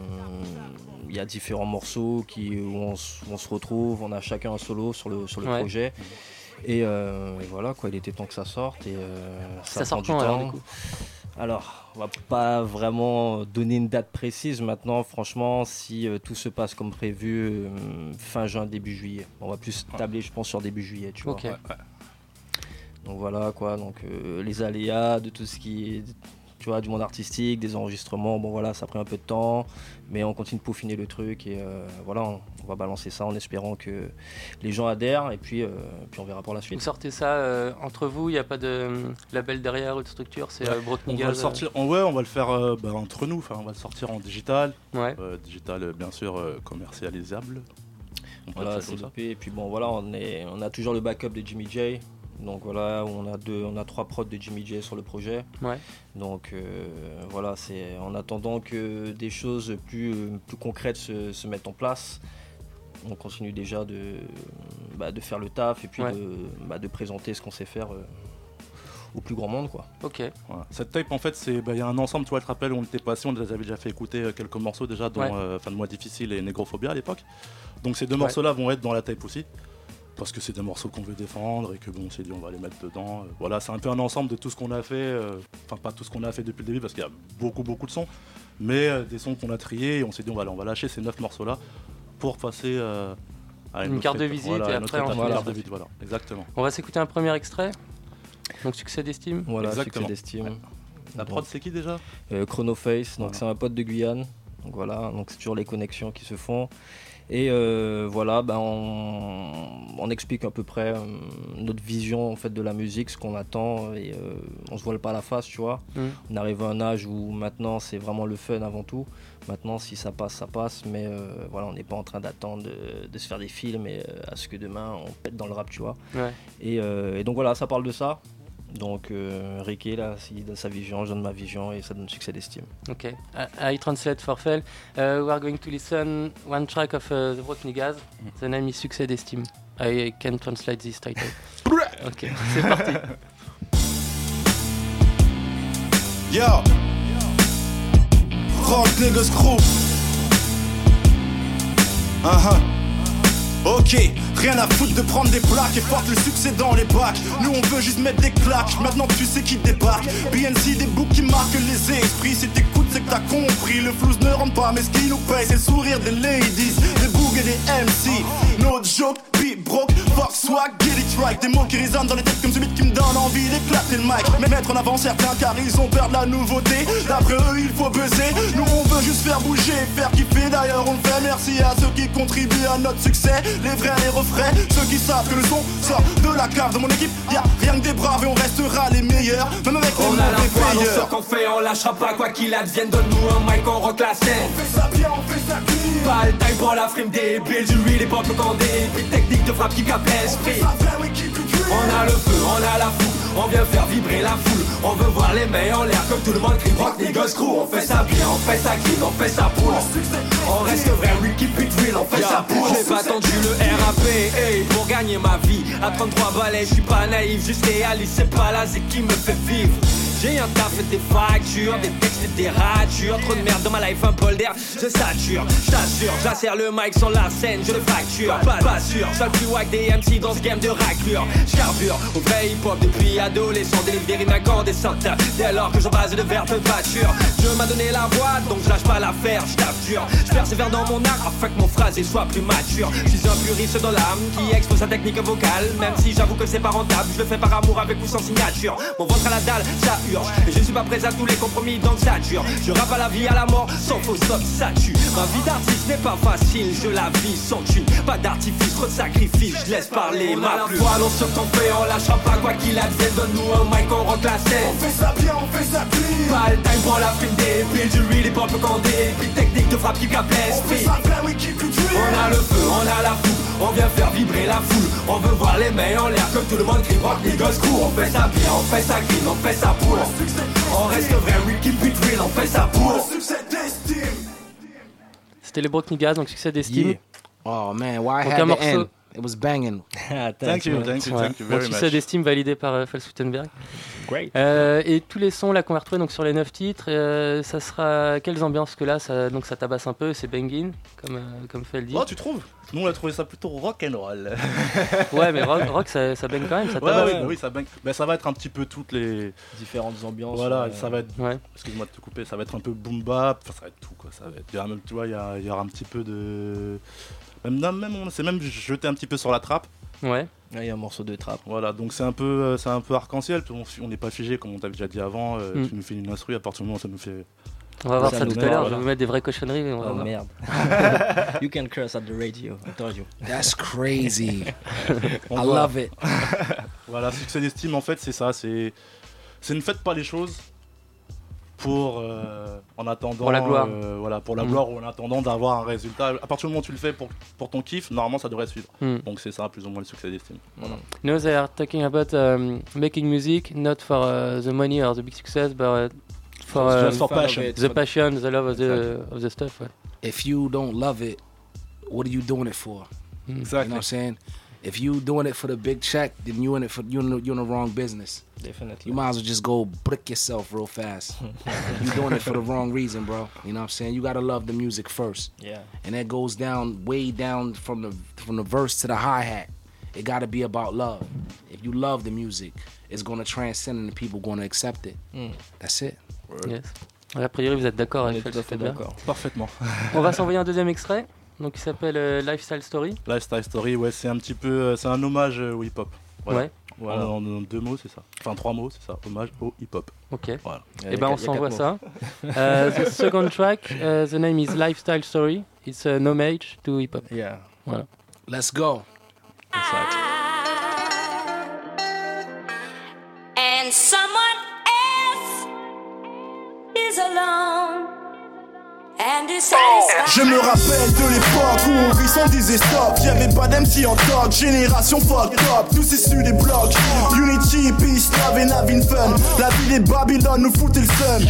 il y a différents morceaux qui, où, on, s- où on se retrouve. On a chacun un solo sur le, sur le Ouais. projet. Et, euh, et voilà quoi, il était temps que ça sorte. Et, euh, Ça ça, sort prend quand, du alors, temps. du coup? Alors, on va pas vraiment donner une date précise maintenant. Franchement, si euh, tout se passe comme prévu, euh, fin juin, début juillet. On va plus tabler, je pense, sur début juillet, tu vois. Ouais, Donc voilà quoi. Donc euh, les aléas de tout ce qui est, tu vois, du monde artistique, des enregistrements. Bon voilà, ça a pris un peu de temps, mais on continue de peaufiner le truc et euh, voilà, on, on va balancer ça en espérant que les gens adhèrent et puis, euh, puis on verra pour la Vous suite. sortez ça euh, entre vous, il n'y a pas de euh, label derrière ou de structure, c'est euh, on va le sortir, en- ouais, on va le faire euh, bah, entre nous. Enfin, on va le sortir en digital. Ouais. Euh, digital, bien sûr, euh, commercialisable. On Voilà, c'est. Et puis bon, voilà, on, est, on a toujours le backup de Jimmy J. Donc voilà, on a deux, on a trois prods de Jimmy J sur le projet. Ouais. Donc euh, voilà, c'est en attendant que des choses plus, plus concrètes se, se mettent en place. On continue déjà de, bah, de faire le taf et puis Ouais. de, bah, de présenter ce qu'on sait faire euh, au plus grand monde, quoi. Ok. Voilà. Cette tape, en fait, c'est bah, il y a un ensemble, tu vois, tu te rappelles, on était passé, on les avait déjà fait écouter euh, quelques morceaux déjà, Ouais. euh, Fin de mois difficile et Négrophobia à l'époque. Donc ces deux Ouais. morceaux-là vont être dans la tape aussi. Parce que c'est des morceaux qu'on veut défendre et que bon, on s'est dit on va les mettre dedans. Euh, voilà, c'est un peu un ensemble de tout ce qu'on a fait. euh, Enfin, pas tout ce qu'on a fait depuis le début parce qu'il y a beaucoup, beaucoup de sons. Mais euh, des sons qu'on a triés et on s'est dit on va, on va lâcher ces neuf morceaux-là pour passer euh, à Une autre carte de visite Voilà, et une après, on une la de visite, voilà, exactement. On va s'écouter un premier extrait. Donc succès d'estime. Voilà, Exactement. succès d'estime. Ouais. La prod, c'est qui déjà? Euh, Chronoface, donc Voilà. c'est un pote de Guyane. Donc voilà, donc c'est toujours les connexions qui se font. Et euh, voilà, ben on, on explique à peu près euh, notre vision en fait de la musique, ce qu'on attend et euh, on se voile pas la face, tu vois. Mm. On arrive à un âge où maintenant c'est vraiment le fun avant tout. Maintenant, si ça passe, ça passe, mais euh, voilà, on n'est pas en train d'attendre de, de se faire des films et à ce que demain on pète dans le rap, tu vois. Ouais. Et, et donc voilà, ça parle de ça. Donc euh, Ricky là, il donne sa vision, je donne ma vision et ça donne succès d'estime. Okay, I, I translate for Fel. Uh, we are going to listen one track of uh, the Brock Niggas. The name is Succès d'estime. I can translate this title. ok, c'est parti. Yo Rock niggas crew Uh-huh. Ok, rien à foutre de prendre des plaques et porte le succès dans les bacs. Nous on veut juste mettre des claques, maintenant tu sais qui débarque. BNC, des boucs qui marquent les esprits. Si t'écoutes, c'est que t'as compris. Le flouze ne rentre pas, mais ce qui nous paye, c'est le sourire des ladies, des bougs et des MC. No joke, beat broke, fuck swag, get it right. Des mots qui résonnent dans les têtes comme celui qui me donne envie d'éclater le mic. Mais mettre en avant certains car ils ont peur de la nouveauté. D'après eux, il faut buzzer. Nous, on veut juste faire bouger, faire kiffer. D'ailleurs, on le fait. Merci à ceux qui contribuent à notre succès. Les vrais, les refrains. Ceux qui savent que le son sort de la cave de mon équipe. Y a rien que des braves et on restera les meilleurs. Même avec les On a la foi dans ce payeurs. qu'on fait, on lâchera pas quoi qu'il advienne. Donne-nous un mic, on rock la scène. On fait ça bien, on fait ça clean. Pas le time pour la frime billes, du real quand des beats de frappe qui capent l'esprit. On a le feu, on a la foule, on vient faire vibrer la foule. On veut voir les mains en l'air comme tout le monde crie rock niggas crew. On fait ça bien, on fait ça clean, on fait ça pour. On reste vrai, we keep it real, on fait ça pour. J'ai pas attendu le RAP hey, pour gagner ma vie. À 33 balais, je suis pas naïf, juste réaliste, c'est pas la zik qui me fait vivre. J'ai un taf des factures, des textes et des ratures. Trop de merde dans ma life, un bol d'air, je sature. Je t'assure, j'assère le mic sur la scène, je le fracture Pas, pas sûr, le plus wack des MC dans ce game de raclure. J'carbure au vrai hip hop depuis adolescent. Des rimes incandescentes Dès lors que j'en base de verbe pâture Je m'a donné la voix, donc je lâche pas l'affaire, je tape dur. Je persévère dans mon art afin que mon phrasé soit plus mature. Je suis un puriste dans l'âme qui expose sa technique vocale. Même si j'avoue que c'est pas rentable, je le fais par amour avec ou sans signature. Mon ventre à la dalle, ça Et je suis pas prêt à tous les compromis donc ça dure Je rappe à la vie, à la mort, sans faux stop, ça tue. Ma vie d'artiste n'est pas facile, je la vis sans thune. Pas d'artifice, trop de sacrifice, je laisse parler On ma plume. ce qu'on fait, on lâchera pas quoi qu'il advienne. Donne-nous un mic, on rock la scène. On fait ça bien, on fait ça clean. Pas le time pour la frime des billes, du real et pop quand des beats techniques de frappe qui capent On fait ça. On a le feu, on a la foule, on vient faire vibrer la foule On veut voir les mains en l'air comme tout le monde crie rock niggas crew On fait ça bien, on fait ça clean, on fait ça pour On reste vrai, we keep it real, on fait ça pour. C'était les Brock Niggas, donc succès d'estime. Yeah. Oh man, why I Donc had un to morceau. It was banging. Thank you, thank you, Ouais. thank you Donc very succès much. d'estime validé par euh, Falsoutenberg. Great. Euh, et tous les sons là qu'on va retrouver donc sur les 9 titres, euh, ça sera quelles ambiances que là ça, donc ça tabasse un peu, c'est banging comme euh, comme fait le dit. Oh, tu trouves? Nous, on a trouvé ça plutôt rock and roll. ouais, mais rock, rock, ça, ça bang quand même, ça Ouais, tabasse. oui, oui, ça bang. Ben, ça va être un petit peu toutes les Différentes ambiances. Voilà, euh, ça va être. Ouais. Excuse-moi de te couper, ça va être un peu boom bap. Enfin, ça va être tout quoi. Ça va être. Il y aura même, tu vois, il y, a- il y aura un petit peu de. Même, non, même on s'est même jeté un petit peu sur la trappe. Ouais. Il y a un morceau de trap. Voilà, donc c'est un peu, euh, c'est un peu arc-en-ciel. On n'est pas figé comme on t'avait déjà dit avant. euh, Mm. Tu nous fais une instru, à partir du moment où ça nous fait. On va voir Ça tout à l'heure, je vais vous mettre des vraies cochonneries. on va Oh voir. merde. you can curse at the radio, I told you. That's crazy. I love it. Voilà, succès d'estime en fait, c'est ça. C'est, c'est ne faites pas les choses pour euh, en attendant Pour la gloire. euh, voilà, pour la Mm. gloire ou en attendant d'avoir un résultat. À partir du moment où tu le fais pour, pour ton kiff, normalement ça devrait suivre. Mm. Donc c'est ça plus ou moins le succès d'estime. Voilà. No, they are talking about um, making music not for uh, the money or the big success, but uh, for, Just um, for passion. the passion, the love of the, of the stuff. ouais. If you don't love it, what are you doing it for? You know Exactly. what I'm saying? If you doing it for the big check, then you in it for you in the, you in the wrong business. Definitely. You might as well just go brick yourself real fast. you doing it for the wrong reason, bro. You know what I'm saying? You gotta love the music first. Yeah. And that goes down way down from the from the verse to the hi hat. It gotta be about love. If you love the music, it's gonna transcend and the people gonna accept it. Mm. That's it. Yes. Ouais, A priori, vous êtes d'accord On avec est tout à fait d'accord. Parfaitement. On va s'envoyer un deuxième extrait, donc qui s'appelle euh, Lifestyle Story. Lifestyle Story, ouais, c'est un petit peu, euh, c'est un hommage euh, au hip-hop. Voilà. Ouais. Voilà, en, en deux mots, c'est ça. Enfin, trois mots, c'est ça. Hommage au hip-hop. Ok. Voilà. Et ben on s'envoie ça. Euh, the second track, uh, the name is Lifestyle Story. It's an homage to hip hop. Yeah. Voilà. Let's go. Je me rappelle de l'époque où on vit sans disait stop. Y'avait pas d'MC en top, génération fuck up. Tous issus des blocs. Unity, Peace, Love et Navin Fun. La vie des Babylone nous foutait le seum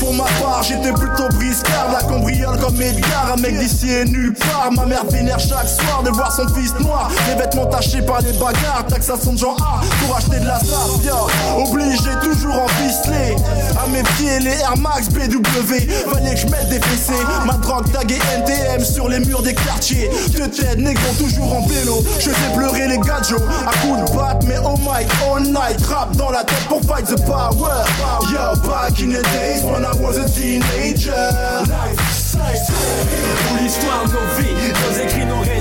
Pour ma part j'étais plutôt briscard La cambriole comme Edgar Un mec d'ici et nulle part. Ma mère vénère chaque soir de voir son fils noir. Les vêtements tachés par les bagarres Taxation de genre A pour acheter de la sap yo. Obligé toujours en ficelé À mes pieds les Air Max BW Fallait que je mette des fessées Ma drogue taguée NTM sur les murs des quartiers. De tête négro toujours en vélo. Je fais pleurer les gadgets À coups de batte mais oh my all night. Rap dans la tête pour fight the power. Yo back in the days when I was a teenager. Pour l'histoire de nos vies, nos écrits, nos récits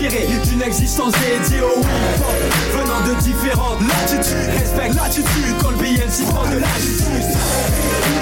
inspiré d'une existence dédiée au hip-hop. Venant de différentes latitudes, respecte l'attitude quand le BNC prend de l'attitude.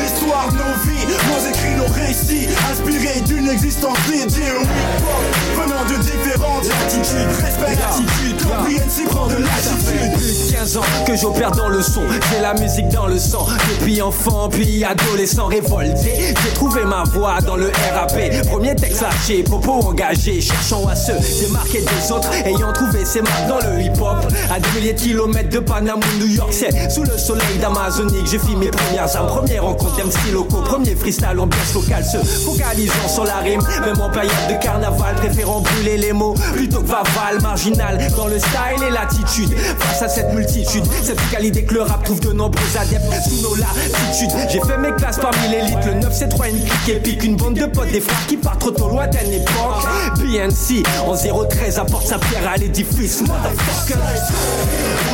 L'histoire de nos vies, nos écrits, nos récits, inspirés d'une existence dédiée au hip-hop. Venant de différentes latitudes, respecte l'attitude quand le BNC prend de l'attitude. Plus de 15 ans que j'opère dans le son, j'ai la musique dans le sang. Depuis enfant, puis adolescent révolté, j'ai trouvé ma voix dans le RAP. Premier texte lâché, propos engagés, cherchant à se démarquer des autres, ayant trouvé ses marques dans le hip-hop. À des milliers de kilomètres de Panama, New York, c'est sous le soleil d'Amazonique. J'ai fait mes premières armes, première rencontre d'MC locaux, premier freestyle ambiance locale, se focalisant sur la rime, même en période de carnaval, préférant brûler les mots plutôt que Vaval, marginal dans le style et l'attitude. Face à cette multitude, cette qualité que le rap trouve de nombreux adeptes sous nos latitudes. J'ai fait mes classes parmi l'élite, le 9 c'est 3 une clique épique, une bande de potes, des frères qui partent trop tôt lointaine époque. BNC en 013 apporte sa pierre à l'édifice, motherfucker.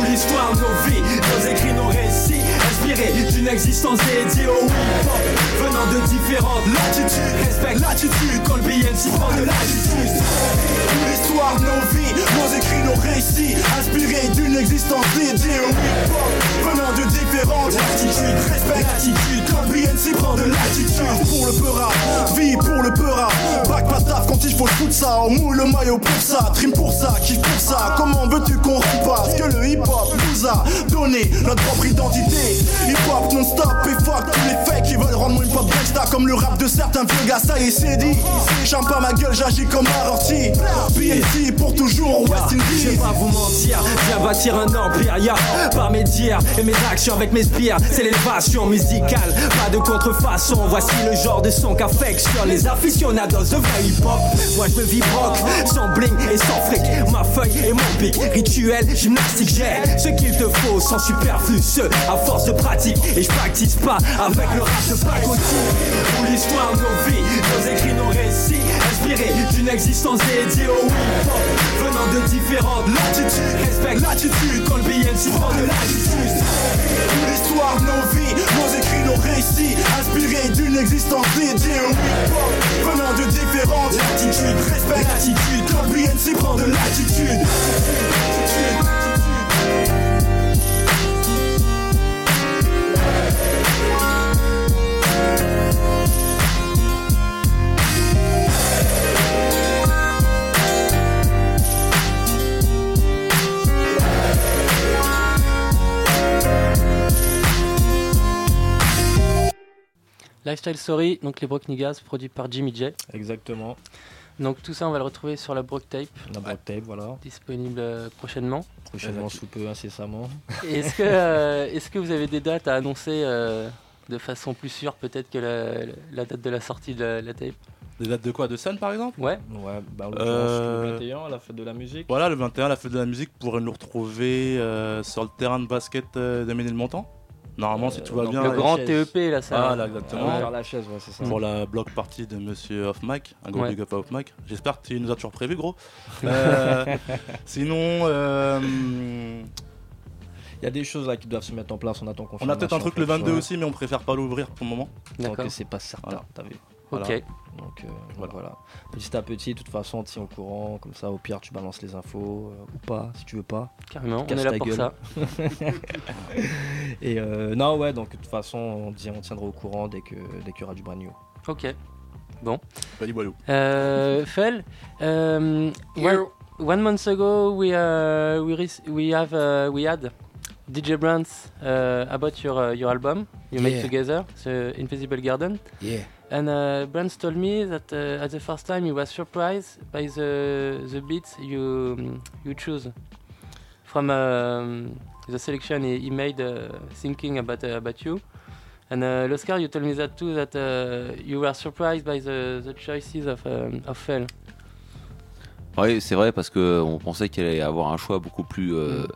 L'histoire nos vies, nos écrits, nos récits, inspirés d'une existence dédiée au hip-hop. Venant de différentes latitudes, respecte l'attitude quand le BNC prend de l'attitude. Où l'histoire nos vies, nos écrits, nos récits, inspirés d'une existence dédiée au hip-hop. Venant de différentes latitudes, respecte l'attitude quand le BNC prend de l'attitude. Pour le peura, vie pour le peura. Bac pas taf quand il faut foutre ça. On moule le maillot pour ça, trim pour ça, kiffe pour ça. Comment veux-tu qu'on repasse que le hip-hop nous a donné notre propre identité? Hip-hop non-stop et comme le rap de certains vieux gars. Ça y est, c'est dit. J'aime pas ma gueule, j'agis comme un orti. BNC pour toujours, West Je Indies. vais pas vous mentir, viens bâtir un empire, ya Par mes dires et mes actions avec mes spires C'est l'élévation musicale, pas de contrefaçon Voici le genre de son qu'affectionnent les aficionados de vrai hip-hop Moi je me vis sans bling et sans fric Ma feuille et mon pic, rituel, gymnastique J'ai ce qu'il te faut, sans superflu Ce à force de pratique, et je practice pas Avec le rap de pacotille Où l'histoire de nos vies, nos écrits, nos récits Inspirés d'une existence dédiée au hip-hop Venant de différentes latitudes Respecte l'attitude quand le prend de l'attitude Où l'histoire de nos vies, nos écrits, nos récits, inspirés d'une existence dédiée au hip-hop. Venant de différentes latitudes, respecte l'attitude quand le BNC prend de l'attitude. Lifestyle Story, donc les Brock Niggas, produit par Jimmy J. Exactement. Donc tout ça, on va le retrouver sur la Brock Tape. La Brock Tape, voilà. Disponible euh, prochainement. Prochainement sous peu, incessamment. Est-ce que, euh, est-ce que vous avez des dates à annoncer euh, de façon plus sûre peut-être que la, la date de la sortie de la, la tape? Des dates de quoi? De scène par exemple? Ouais. Ouais, bah Euh, le 21, la fête de la musique. Voilà, le 21, la fête de la musique pourrait nous retrouver euh, sur le terrain de basket euh, de Ménilmontant. Normalement, si tout va bien. le avec- grand TEP, là, ça- Voilà, exactement. Ouais, vers la chaise, ouais, c'est ça. Pour la block party de Monsieur Off Mic. Un gros Ouais. big up à Off Mic. J'espère que tu nous as toujours prévu, gros. Euh, sinon, euh, Il y a des choses là qui doivent se mettre en place, on attend on a peut-être un truc le 22 aussi, mais on préfère pas l'ouvrir pour le moment. Donc euh, c'est pas certain, t'as vu. Ok. Voilà. Donc euh, voilà. voilà. Petit à petit, de toute façon, on tient au courant, comme ça au pire tu balances les infos euh, ou pas si tu veux pas. Carrément, on est là pour gueule. ça. Et euh, non ouais donc de toute façon on, dit- on tiendra au courant dès que dès qu'il y aura du brand new. Ok. Bon. Bali Boilou. Uh, Fel, um, one, one month ago we uh, we have uh, we had DJ Brands uh, about your uh, your album you made Yeah. together, the Invisible Garden. Yeah. And uh, Brands told me that uh, at the first time he was surprised by the the beats you um, you choose from um, the selection he, he made uh, thinking about uh, about you. And uh, L'Oscar, you told me that too, that uh, you were surprised by the, the choices of, um, of Fel. Oui, c'est vrai parce que on pensait qu'il allait avoir un choix beaucoup plus euh,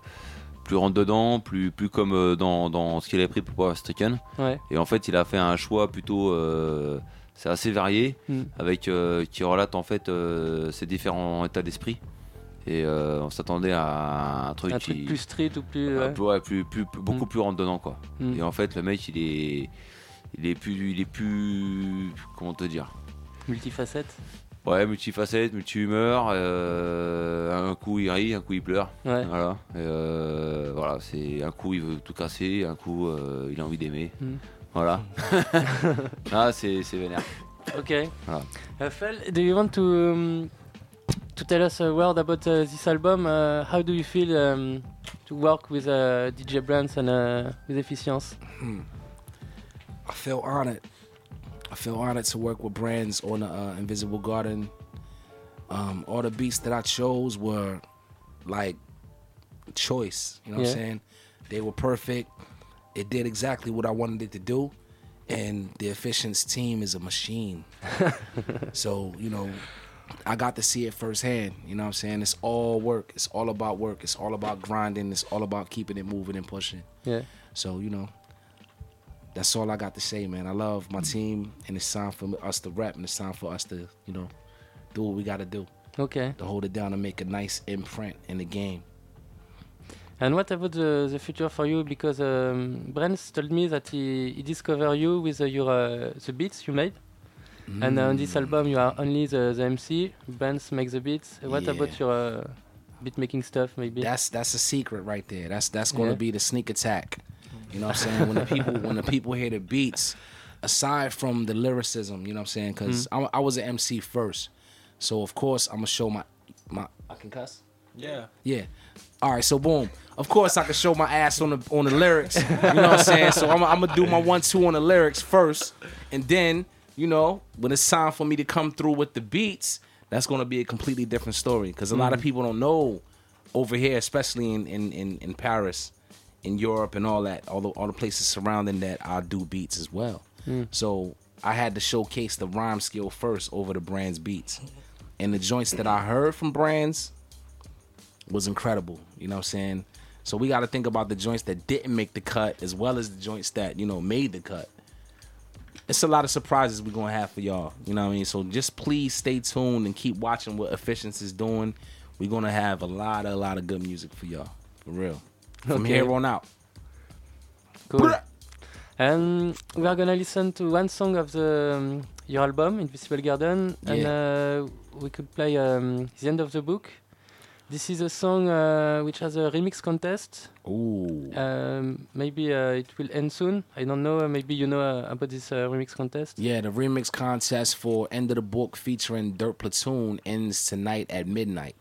plus rentre dedans, plus plus comme euh, dans, dans ce qu'il avait pris pour Power Stricken. Ouais. Et en fait, il a fait un choix plutôt euh, c'est assez varié Mm. avec euh, qui relate en fait euh, ses différents états d'esprit. Et on s'attendait à un truc, Un qui- plus street ou plus. ouais. plus, plus, plus- beaucoup Mm. plus rentre dedans quoi. Mm. Et en fait, le mec, il est il est plus il est plus comment te dire? Multifacette. Ouais, multifacette, multi-humeur. euh, un coup il rit, un coup il pleure. Ouais. Voilà. Euh, voilà, c'est un coup il veut tout casser, un coup euh, il a envie d'aimer. Mm. Voilà. ah, c'est c'est vénère. Okay. Voilà. Uh, Fel, do you want to um, to tell us a word about uh, this album? Uh, how do you feel um, to work with uh, DJ Brands and uh, with Efficience? Hmm. I feel honored. I feel honored to work with brands on uh, Invisible Garden. Um, all the beats that I chose were like choice. You know what I'm saying? They were perfect. It did exactly what I wanted it to do. And the Efficience team is a machine. so, you know, I got to see it firsthand. You know what I'm saying? It's all work. It's all about work. It's all about grinding. It's all about keeping it moving and pushing. Yeah. So, you know, that's all I got to say, man. I love my team, and it's time for us to rap, and it's time for us to, you know, do what we got to do. Okay. To hold it down and make a nice imprint in the game. And what about the, the future for you? Because um, Brands told me that he, he discovered you with uh, your uh, the beats you made. And uh, on this Mm. album, you are only the, the MC. Brands makes the beats. What Yeah. about your uh, beat making stuff, maybe? That's that's a secret right there. That's that's going to Yeah. be the sneak attack. You know what I'm saying? When the people when the people hear the beats, aside from the lyricism, you know what I'm saying? Because I, I was an MC first, so of course I'm gonna show my my. I can cuss. Yeah. Yeah. All right, so boom. Of course, I can show my ass on the on the lyrics. You know what I'm saying? So I'm, I'm gonna do my one two on the lyrics first, and then you know when it's time for me to come through with the beats, that's gonna be a completely different story. Because a lot of Mhm. people don't know over here, especially in in in, in Paris, in Europe, and all that, all the all the places surrounding that, I do beats as well. Mm. So I had to showcase the rhyme skill first over the brand's beats. And the joints that I heard from brands was incredible. You know what I'm saying? So we got to think about the joints that didn't make the cut as well as the joints that, you know, made the cut. It's a lot of surprises we're going to have for y'all. You know what I mean? So just please stay tuned and keep watching what Efficiency is doing. We're going to have a lot, a lot of good music for y'all. For real. From Okay. here on out. Cool. And we are gonna listen to one song of the um, your album, Invisible Garden, and uh, we could play um, the end of the book. This is a song uh, which has a remix contest. Ooh. Um, maybe uh, it will end soon. I don't know. Maybe you know uh, about this uh, remix contest. Yeah, the remix contest for End of the Book featuring Dirt Platoon ends tonight at midnight.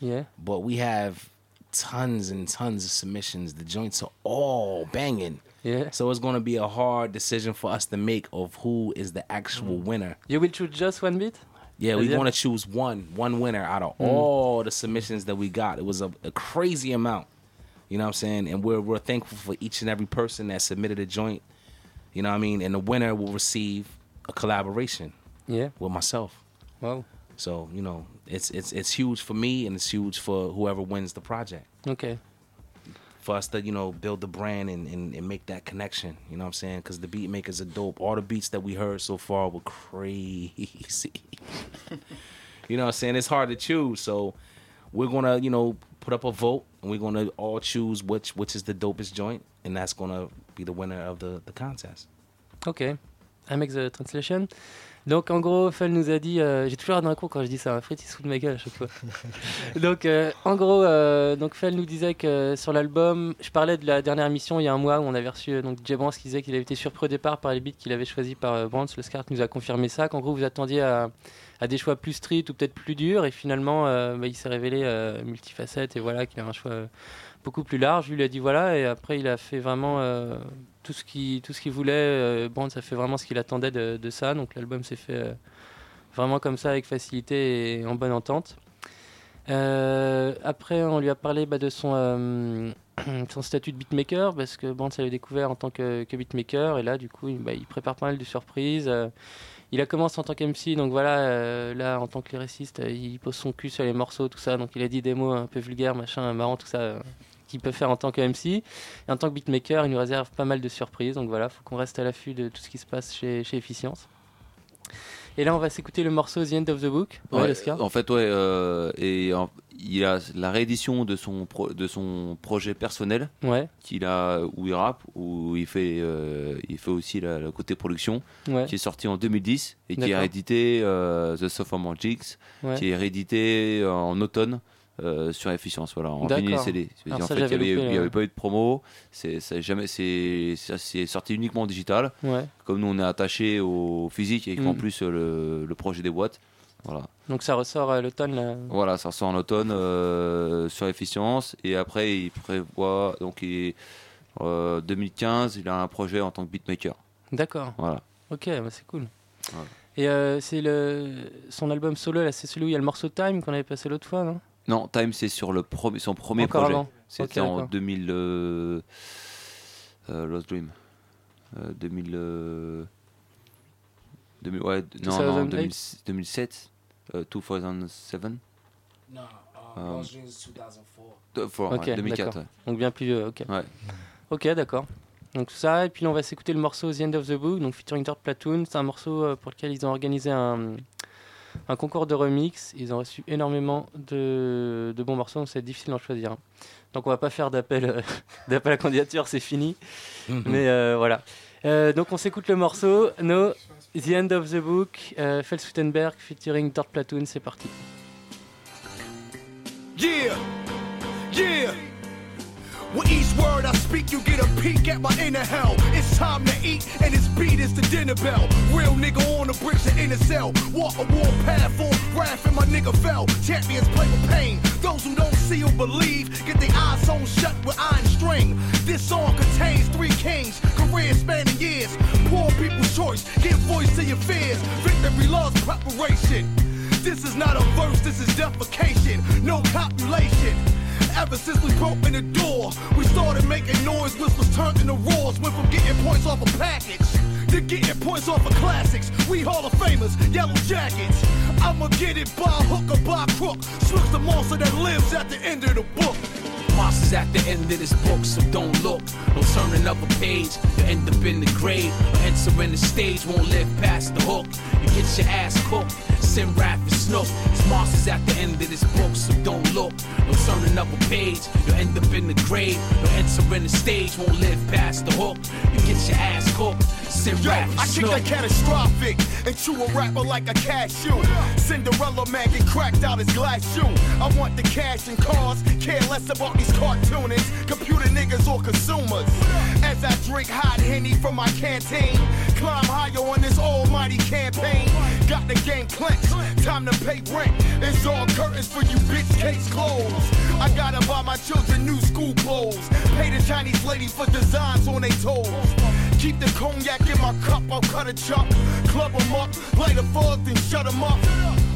Yeah. But we have tons and tons of submissions. The joints are all banging. Yeah. So it's going to be a hard decision for us to make of who is the actual Mm. winner. You will choose just one beat. Yeah, we want to choose one one winner out of Mm. all the submissions that we got. It was a, a crazy amount. You know what I'm saying? And we're we're thankful for each and every person that submitted a joint. You know what I mean? And the winner will receive a collaboration. Yeah. With myself. Well. So, you know, it's it's it's huge for me and it's huge for whoever wins the project. Okay. For us to, you know, build the brand and, and, and make that connection. You know what I'm saying? Because the beat makers are dope. All the beats that we heard so far were crazy. you know what I'm saying? It's hard to choose. So we're gonna, you know, put up a vote and we're gonna all choose which which is the dopest joint, and that's gonna be the winner of the, the contest. Ok, I make the translation. Donc en gros, Fel nous a dit, euh, j'ai toujours un d'un coup quand je dis ça, un Fred il se fout de ma gueule à chaque fois. donc euh, en gros, euh, donc Fel nous disait que sur l'album, je parlais de la dernière émission il y a un mois où on avait reçu euh, donc DJ Brands qui disait qu'il avait été surpris au départ par les beats qu'il avait choisis par euh, Brands. Le Scar nous a confirmé ça, qu'en gros vous attendiez à, à des choix plus street ou peut-être plus durs et finalement euh, bah, il s'est révélé euh, multifacette et voilà qu'il a un choix euh, beaucoup plus large. Lui il a dit voilà et après il a fait vraiment euh, tout ce qu'il voulait. Euh, Brands a fait vraiment ce qu'il attendait de, ça. Donc l'album s'est fait euh, vraiment comme ça avec facilité et en bonne entente. Euh, après, on lui a parlé bah, de son, son statut de beatmaker parce que Brands l'avait découvert en tant que, beatmaker et là, du coup, il, bah, prépare pas mal de surprises. Il a commencé en tant qu'MC, donc voilà, là, en tant que lyriciste, il pose son cul sur les morceaux, tout ça. Donc il a dit des mots un peu vulgaires, machin, marrant, tout ça, qu'il peut faire en tant que MC. Et en tant que beatmaker, il nous réserve pas mal de surprises. Donc voilà, faut qu'on reste à l'affût de tout ce qui se passe chez, chez Efficience. Et là, on va s'écouter le morceau The End of the Book. Ouais, Ouais, Oscar. en fait, ouais, euh, et en- il a la réédition de son pro- de son projet personnel, Ouais. qu'il a où il rappe, où il fait euh, il fait aussi le côté production, Ouais. qui est sorti en 2010 et qui est réédité euh, The Sophomore Ouais. qui est réédité en automne. Euh, sur Efficience, voilà, en vinyle CD. Alors en ça, fait, il n'y avait, pas eu de promo, c'est sorti uniquement en digital. Ouais. Comme nous, on est attaché au physique et qu'en Mm. plus euh, le, le projet des boîtes, voilà. Donc ça ressort à l'automne là. Voilà, ça sort en automne euh, sur efficience et après il prévoit donc il, euh, 2015 il a un projet en tant que beatmaker. D'accord. Voilà. Ok, bah, c'est cool. Voilà. Et euh, c'est le son album solo là, c'est celui où il y a le morceau Time qu'on avait passé l'autre fois, non? Non, Time c'est sur le premier son premier Encore projet. avant. C'était en d'accord. 2000 euh, euh, Lost Dream. Euh, 2000 euh, 2000 ouais, non, non 2008. 2000 2007 euh, 2007 Non, Lost Dreams 2004. deux- four, ouais, Ok, 2004 d'accord. ouais. Donc bien plus vieux, ok. Ouais. Ok, d'accord. Donc tout ça, et puis là, on va s'écouter le morceau The End of the Book, donc featuring Third Platoon. C'est un morceau pour lequel ils ont organisé un, un concours de remix. Ils ont reçu énormément de, de bons morceaux, donc c'est difficile d'en choisir. un. Donc on va pas faire d'appel euh, d'appel à candidature, c'est fini. Mhm. Mais euh, voilà. Euh, donc on s'écoute le morceau No The End of the Book, euh, Fel Sweetenberg featuring Third Platoon, c'est parti. Yeah, yeah. With each word I speak, you get a peek at my inner hell. It's time to eat, and this beat is the dinner bell. Real nigga on the bricks and in the cell. Walk a war path full graph, and my nigga fell. Champions play with pain. Those who don't see or believe get their eyes sewn shut with iron string. This song contains three kings, careers spanning years. Poor people's choice, give voice to your fears. Victory loves preparation. This is not a verse, this is defecation. No copulation. Ever since we broke in the door, we started making noise, whistles turned into roars. Went from getting points off a package to getting points off of classics. We Hall of Famers, yellow jackets. I'ma get it by hook or by crook. Snook's the monster that lives at the end of the book. Monsters at the end of this book, so don't look. No turning up a page, you end up in the grave. Or entering the stage, won't live past the hook. You get your ass cooked. Sim rap and snook. It's monsters at the end of this book, so don't look. No turning up a page, you'll end up in the grave. Or entering the stage, won't live past the hook. You get your ass cooked. Sim Yo, rap and I kick snook. that catastrophic and chew a rapper like a cashew. Cinderella man get cracked out his glass shoe. I want the cash and cars, care less about these cartoonists, computer niggas or consumers. As I drink hot henny from my canteen, climb higher on this almighty campaign. Got the game clenched, time to pay rent. It's all curtains for you bitch case clothes. I gotta buy my children new school clothes. Pay the Chinese lady for designs on their toes. Keep the cognac in my cup, I'll cut a chop. Club 'em up, light a bug, then shut 'em up.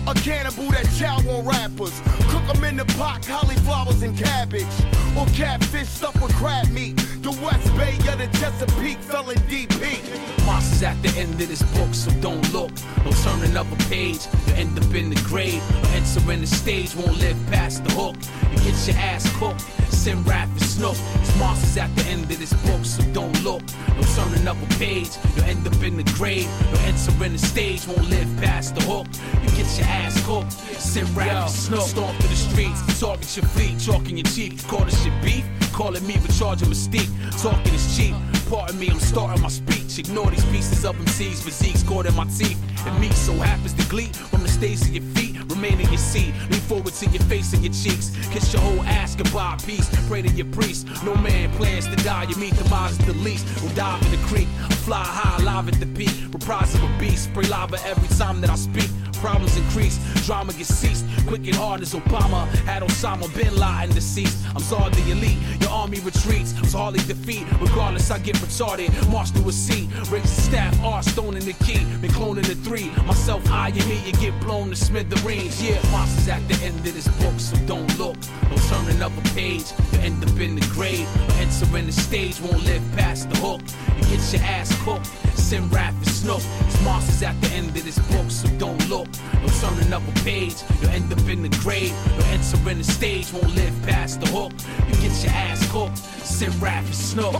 A cannibal that chow on rappers. Cook 'em in the pot, cauliflowers and cabbage. Or catfish stuffed with crab meat. The West Bay of the Chesapeake fell in DP. Monsters at the end of this book, so don't look. No turning up a page, you end up in the grave. Or entering the stage, won't live past the hook. You get your ass cooked. Sim rap and snook. It's monsters at the end of this book, so don't look. No turning up a page, you end up in the grave. Or entering the stage, won't live past the hook. You get your ass cooked. Sim rap and snook. Stomp through the streets, target your fleet, chalking your cheek. Call this shit beef. Calling me recharging mystique. Talking is cheap. Pardon me, I'm starting my speech. Ignore these pieces of MC's physiques caught in my teeth. And me so happens to glee from the stays of your feet. Remain in your seat. Lean forward to your face and your cheeks. Kiss your whole ass goodbye, peace. Pray to your priest. No man plans to die. You meet the minds the least. We'll dive in the creek. Fly high, live at the peak. Reprise of a beast. Spray lava every time that I speak. Problems increase, drama gets ceased. Quick and hard as Obama had Osama bin Laden deceased. I'm Zard the elite, your army retreats. So hardly defeat, regardless I get retarded. March through a sea, raise the staff, R stone in the key. Been cloning the three, myself eyeing me, you get blown to smithereens. Yeah, monsters at the end of this book, so don't look. No turning up a page, you end up in the grave. Or entering the stage, won't live past the hook. You get your ass cooked. Sim rap and snook. It's monsters at the end of this book, so don't look. No turning up a page, you'll end up in the grave. You'll enter in the stage, won't live past the hook. You get your ass cooked. Sim rap and snook.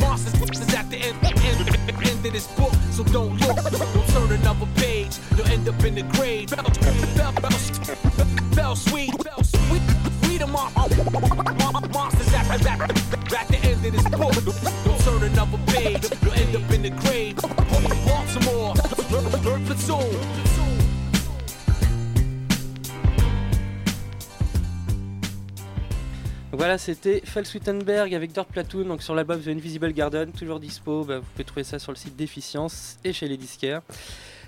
Monsters at the end, end, end of this book, so don't look. No turning up a page, you'll end up in the grave. Bell, bell, bell, sweet, bell sweet. We the monsters at, at, at, at the end of this book. Don't turn another page, you'll end up in the grave. Baltimore, voilà, c'était Falswittenberg avec Dirt Platoon, donc sur l'album The Invisible Garden, toujours dispo. bah, vous pouvez trouver ça sur le site d'Efficience et chez les disquaires.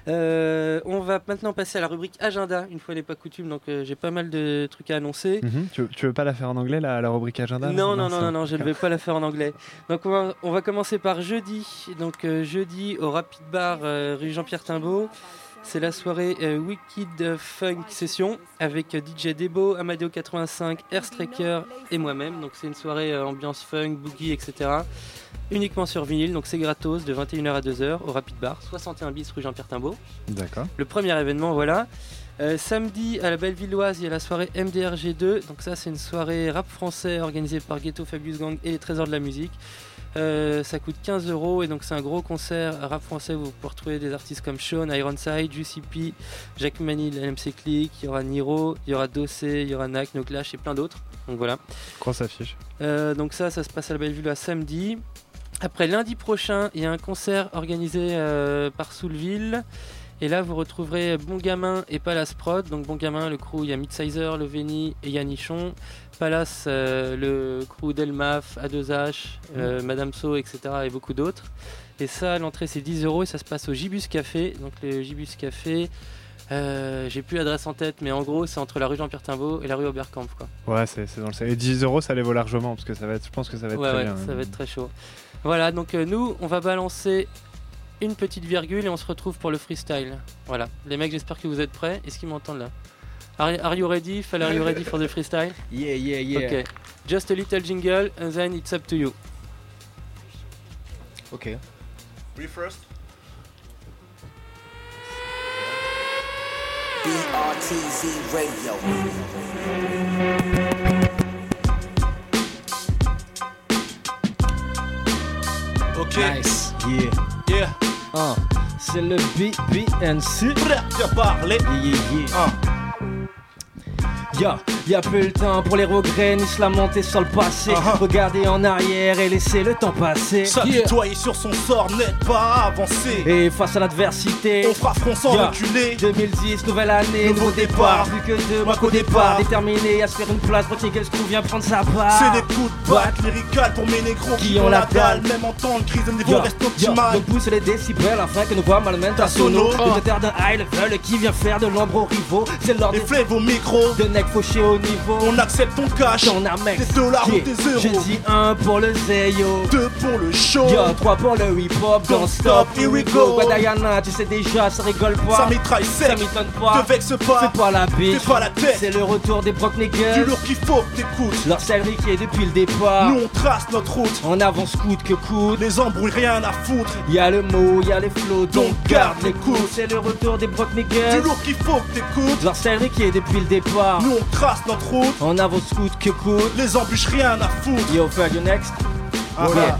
Euh, on va maintenant passer à la rubrique agenda, une fois n'est pas coutume, donc euh, j'ai pas mal de trucs à annoncer. Mhm. tu, veux- tu veux pas la faire en anglais, la, la rubrique agenda Non, non, non, non, non, je ne vais pas la faire en anglais. Donc on va, on va commencer par jeudi. Donc euh, jeudi au Rapid Bar rue Jean-Pierre Timbaud. C'est la soirée euh, Wicked Funk Session avec euh, DJ Debo, Amadeo 85, Air Striker et moi-même. Donc c'est une soirée euh, ambiance funk, boogie, etc. Uniquement sur vinyle, donc c'est gratos de 21h à 2h au Rapid Bar, 61 bis rue Jean-Pierre Timbaud. D'accord. Le premier événement, voilà. Euh, samedi à la Bellevilloise, il y a la soirée MDRG2. Donc ça, c'est une soirée rap français organisée par Ghetto Fabius Gang et les Trésors de la musique. Euh, ça coûte 15 euros et donc c'est un gros concert rap français. où Vous pouvez retrouver des artistes comme Sean, Ironside, Juicy P, Jack Manil, LMC Click. Il y aura Niro, il y aura Dossé, il y aura Nak, No Clash et plein d'autres. Donc voilà. Grosse affiche? Euh, donc ça, ça se passe à la Belleville samedi. Après lundi prochain, il y a un concert organisé euh, par Soulville. Et là, vous retrouverez Bon Gamin et Palace Prod. Donc Bon Gamin, le crew, il y a Midsizer, Le Veni et Yannichon. Palace, euh, le crew Delmaf, A2H, euh, Madame So, etc. et beaucoup d'autres. Et ça, l'entrée c'est 10 euros et ça se passe au Gibus Café. Donc le Gibus Café, euh, j'ai plus l'adresse en tête, mais en gros, c'est entre la rue Jean-Pierre Timbaud et la rue Oberkampf. Quoi. Ouais, c'est c'est dans le. Et 10 euros, ça les vaut largement parce que ça va être. Je pense que ça va être Ouais, très ouais, bien. ça va être très chaud. Voilà, donc euh, nous, on va balancer une petite virgule et on se retrouve pour le freestyle. Voilà, les mecs, j'espère que vous êtes prêts. Est-ce qu'ils m'entendent là? Are, are you ready? Fell, are you ready for the freestyle? Yeah, yeah, yeah. Ok, just a little jingle and then it's up to you. Ok. We first. BRTZ Radio. Ok. Nice. Yeah. Yeah. Un. C'est le BBNC. Bien parlé. Yeah, yeah, yeah. Ya, y a plus le temps pour les regrets ni se lamenter sur le passé. Regardez en arrière et laisser le temps passer. S'apitoyer sur son sort n'aide pas à avancer. Et face à l'adversité, On fera front sans reculer. 2010, nouvelle année, Nouveau nouveau départ. départ. Plus que deux mois qu'au départ. départ. Déterminé à se faire une place, Brottier Gelscrew vient prendre sa part. C'est des coups de batte lyricales pour mes négros Qui ont la dalle. Même en temps de crise, le niveau reste optimal. Donc pousse les décibels afin que nos voix malmènent à sono terre d'un high level qui vient faire de l'ombre aux rivaux C'est l'ordre Les flèves au micro. de nec fauché au niveau On accepte ton cash. Ton amex Des dollars ou des euros. J'ai dit un pour le Zeyo Deux pour le show. Yo, trois pour le hip hop, don't stop, here we go Guadayana, tu sais déjà, ça rigole pas Ça mitraille sec. Ça m'étonne pas Te vexe pas. Fais pas la Fais pas la tête. C'est le retour des brock niggas Du lourd qu'il faut que t'écoutes. Leur qui est depuis le départ Nous on trace notre route. En avance coûte que coûte Les embrouilles, rien à foutre. Y'a le mot, y'a les flots, donc garde les coups. C'est le retour des brock niggas Du lourd qu'il faut que t'écoutes. Leur qui est depuis le départ Nous on trace notre route. En avance coûte que coûte Les embûches, rien à foutre. Yo, Ferg, you next Ah, up?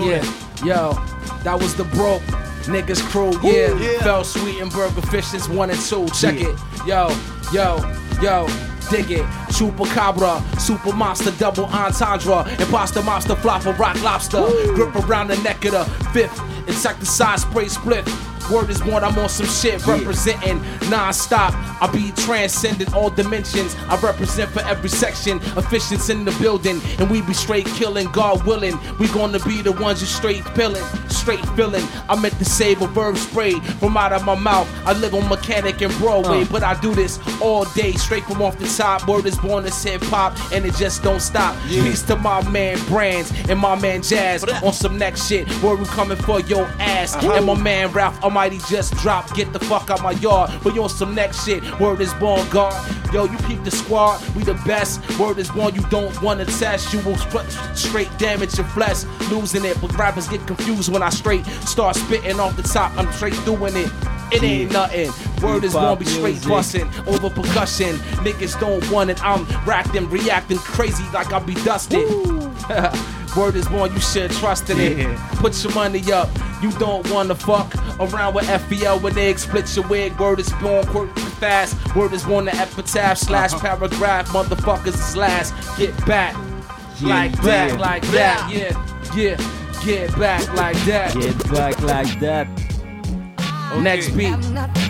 Yeah, yo, that was the broke niggas crew. Yeah, yeah. Fell Sweet and Burger Fishes one and two. Check Yeah. it, yo, yo, yo. Dig it, Super Cabra, Super Monster, Double Entendre, Imposter Monster, Flopper, Rock Lobster, grip around the neck of the fifth, insecticide spray split. Word is born, I'm on some shit, representing non-stop. I be transcending all dimensions. I represent for every section, efficiency in the building, and we be straight killing, God willing. We gonna be the ones you straight pillin', straight feeling. I meant to save a verb spray from out of my mouth. I live on mechanic and Broadway, Uh. but I do this all day, straight from off the top. Word is born as hip hop, and it just don't stop. Peace to my man Brands and my man Jazz on some next shit. Word we coming for your ass, and my man Ralph Almighty just dropped. Get the fuck out my yard, but you on some next shit. Word is born, God. Yo, you peep the squad, we the best. Word is born, you don't wanna test. You will straight damage your flesh, losing it. But rappers get confused when I straight start spitting off the top. I'm straight doing it. It ain't nothing. Word is gonna be straight busting over percussion. Niggas don't want it. I'm racking, reacting crazy like I'll be dusted. Word is born, you should trust in it. Put your money up. You don't wanna fuck around with FBL when they split your wig. Word is born, quick fast. Word is born, the epitaph slash uh-huh. paragraph. Motherfuckers is last. Get back. like that, like that. Yeah, yeah. Get back like that. Get back like that. Next beat.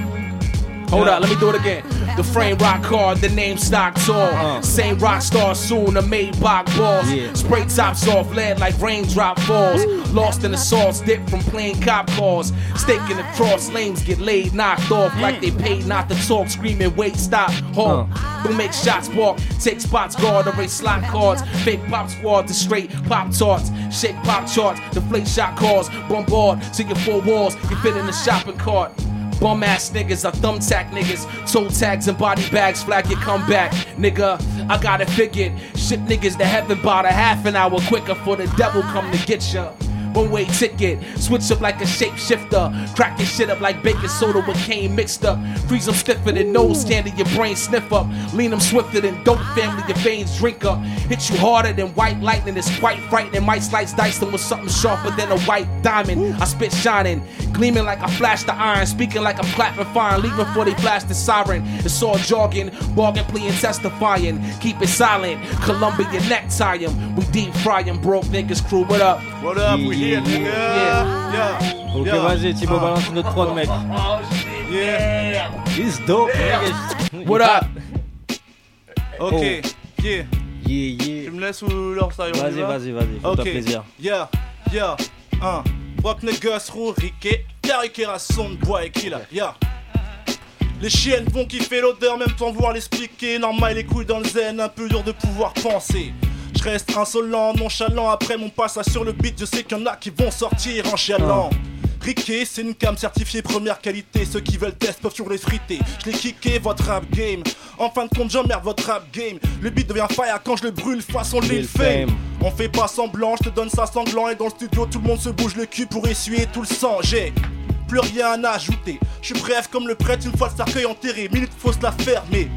Hold up, let me do it again. The frame rock hard, the name stock tall. Uh. Same rock star soon, a Maybach boss. Spray tops off, lead like raindrop falls. Lost in the sauce, dip from playing cop calls. Staking the cross, lanes get laid, knocked off like they paid not to talk. Screaming, wait, stop, halt. Uh. Don't make shots walk, take spots, guard, erase slot cards. Fake pop squad to straight pop tarts. Shake pop charts, deflate shot calls. Bombard to your four walls, you fit in the shopping cart. Bum ass niggas, I thumbtack niggas. Toe tags and body bags, flag your comeback. Nigga, I got it figured. Shit niggas to heaven about a half an hour quicker for the devil come to get ya. One way ticket, switch up like a shapeshifter. Crack your shit up like baking soda with cane mixed up. Freeze them stiffer than nose scanning your brain sniff up. Lean them swifter than dope family, your veins drink up. Hit you harder than white lightning, it's quite frightening. Might slice dice them with something sharper than a white diamond. I spit shining, gleaming like I flash the iron. Speaking like I'm clapping fine, leaving before they flash the siren. It's all jogging, bargain, pleading, testifying. Keep it silent, Columbia necktie 'em. We deep fry 'em, broke niggas crew. What up? What up? We here, nigga. Yeah. Ok, Yeah. vas-y, Thibaut, Ah. balance notre prod, mec. Yeah. He's dope, Yeah. What up? Ok, yeah. Yeah, yeah. Tu me laisses ou leur style Vas-y, va? vas-y, vas-y, fais-toi Ok. plaisir. Yeah, yeah, un. Brock Negus, roux, riquet, Carriquera, son bois et killer, yeah. Les chiennes vont kiffer l'odeur, même sans vouloir l'expliquer. Normal, les couilles dans le zen, un peu dur de pouvoir penser. Je reste insolent, nonchalant après mon passage sur le beat. Je sais qu'il y en a qui vont sortir en chialant. Riquet, c'est une cam certifiée première qualité. Ceux qui veulent test peuvent toujours les friter. Je l'ai kické votre rap game. En fin de compte, j'emmerde votre rap game. Le beat devient fire quand je le brûle façon Lil Fame. On fait pas semblant, je te donne ça sanglant. Et dans le studio, tout le monde se bouge le cul pour essuyer tout le sang. J'ai plus rien à ajouter. Je suis bref comme le prêtre une fois le cercueil enterré. Minute faut se la fermer.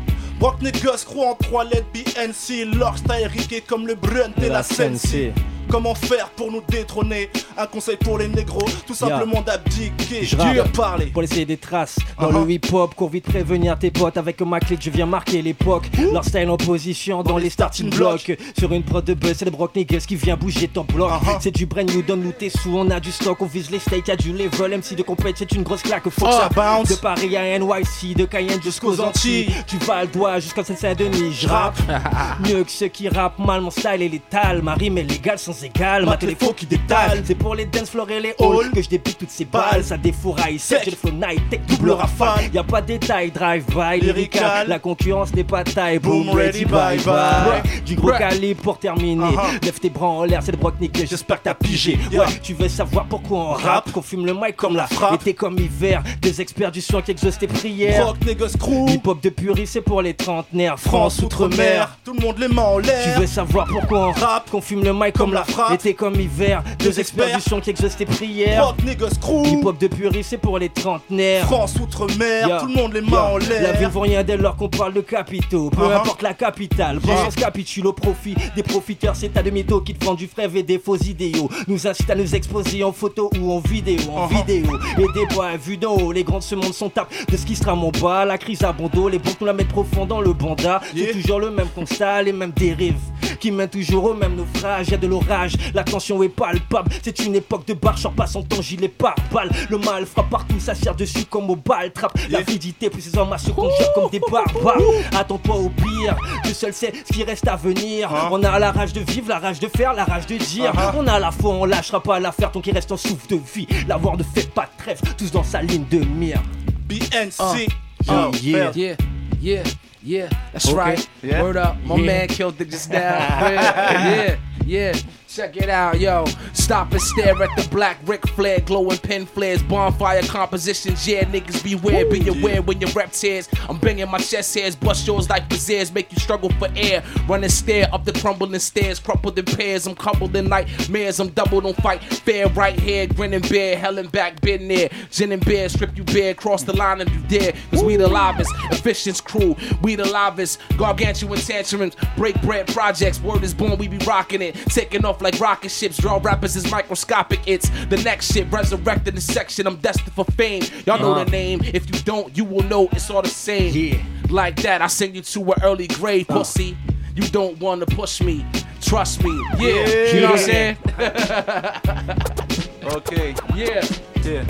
Brock Negus, croit en trois lettres BNC. Leur style riqué comme le Brunt et la Sensei. Comment faire pour nous détrôner Un conseil pour les négros, tout simplement d'abdiquer. Je rappe parler. pour laisser des traces dans Uh-huh. le hip-hop. Cours vite prévenir tes potes avec ma clique, je viens marquer l'époque. Leur style en position dans, les starting blocks. Sur une prod de buzz, c'est le Brock Niggas qui vient bouger ton bloc. Uh-huh. C'est du brand new, donne-nous tes sous, on a du stock, on vise les steaks, y'a du level. MC de compète, c'est une grosse claque, faut que Oh, ça bounce. De Paris à NYC, de Cayenne jusqu'aux Antilles. Tu vas le doigt jusqu'à Saint-Denis, je rappe. Mieux que ceux qui rappent mal, mon style est létal. Ma rime est légale sans égal, ma Mate les téléphone qui détale. C'est pour les dance floors et les halls que je débite toutes ces balles. Ça défouraille, c'est j'ai le flow night, tech, double rafale. Y a pas de détail, drive-by, lyrical. Lyrical. La concurrence n'est pas taille, boom, ready, bye bye. Du gros calibre pour terminer. Uh-huh. Lève tes bras en l'air, c'est le broc niqué, j'espère que t'as pigé. Ouais, tu veux savoir pourquoi on rappe, qu'on fume le mic comme la frappe. Été comme hiver, des experts du son qui exaucent tes prières. Brock Negus Crew. Hip hop de puriste, c'est pour les trentenaires. France, outre-mer. Tout le monde les mains en Tu l'air. veux savoir pourquoi on rappe, qu'on fume le mic comme la frappe. Été comme hiver, deux experts du qui exaucent tes prières. Brock Negus Crew. Hip hop de puriste, c'est pour les trentenaires. France outre-mer. Yeah. Tout le monde les mains Yeah. en La l'air. ville vaut rien dès lors qu'on parle de capitaux. Peu Uh-huh. importe la capitale, Pensance capitule au profit des profiteurs. C'est à de mythos qui te vendent du frère et des faux idéaux. Nous incite à nous exposer en photo ou en vidéo. En Uh-huh. vidéo. Et des bois vus d'en haut. Les grands de ce monde sont tapes de ce qui sera mon bas. La crise à bon dos. Les bons nous la mettent profond dans le banda. Yeah. C'est toujours le même constat, les mêmes dérives. Qui mènent toujours au même naufrage. Y a de l'orage, la tension est palpable. C'est une époque de barre, en passant ton gilet par balle. Le mal frappe partout, ça sert dessus comme au bal trappe. La Yeah. vidité, puis ces hommes à se conjure comme des barbares. Attends-toi au pire, Dieu seul sait ce qui reste à venir. Hein? On a la rage de vivre, la rage de faire, la rage de dire. Uh-huh. On a la foi, on lâchera pas l'affaire tant qu'il reste en souffle de vie. L'avoir ne fait pas de trêve, tous dans sa ligne de mire. BNC. Oh, Yo, yeah. Yeah, yeah, yeah, that's Okay. right. Yeah. Word up, my Yeah. man killed it just now. yeah, yeah, check it out, yo. Stop and stare at the black Ric Flair, glowing pin flares, bonfire compositions. Yeah, niggas beware, be aware when your rep tears. I'm banging my chest hairs, bust yours like braziers, make you struggle for air. Run and stare up the crumbling stairs, crumpled in pairs. I'm coupled in nightmares, I'm doubled on fight. Fair right here, grinning bear, hell and back, been there. Gin and bear, strip you bare, cross the line and you dare. Cause we the livest, efficient crew, we the livest. Gargantuan tantrums, break bread projects, word is born, we be rocking it. Taking off like rocket ships. Draw rappers is microscopic. It's the next shit, resurrected the section. I'm destined for fame. Y'all know Uh. the name. If you don't, you will know it's all the same. Yeah. Like that, I send you to an early grave, Uh. pussy. You don't wanna push me. Trust me. Yeah. You know what I'm saying? Ok. Yeah. Yeah.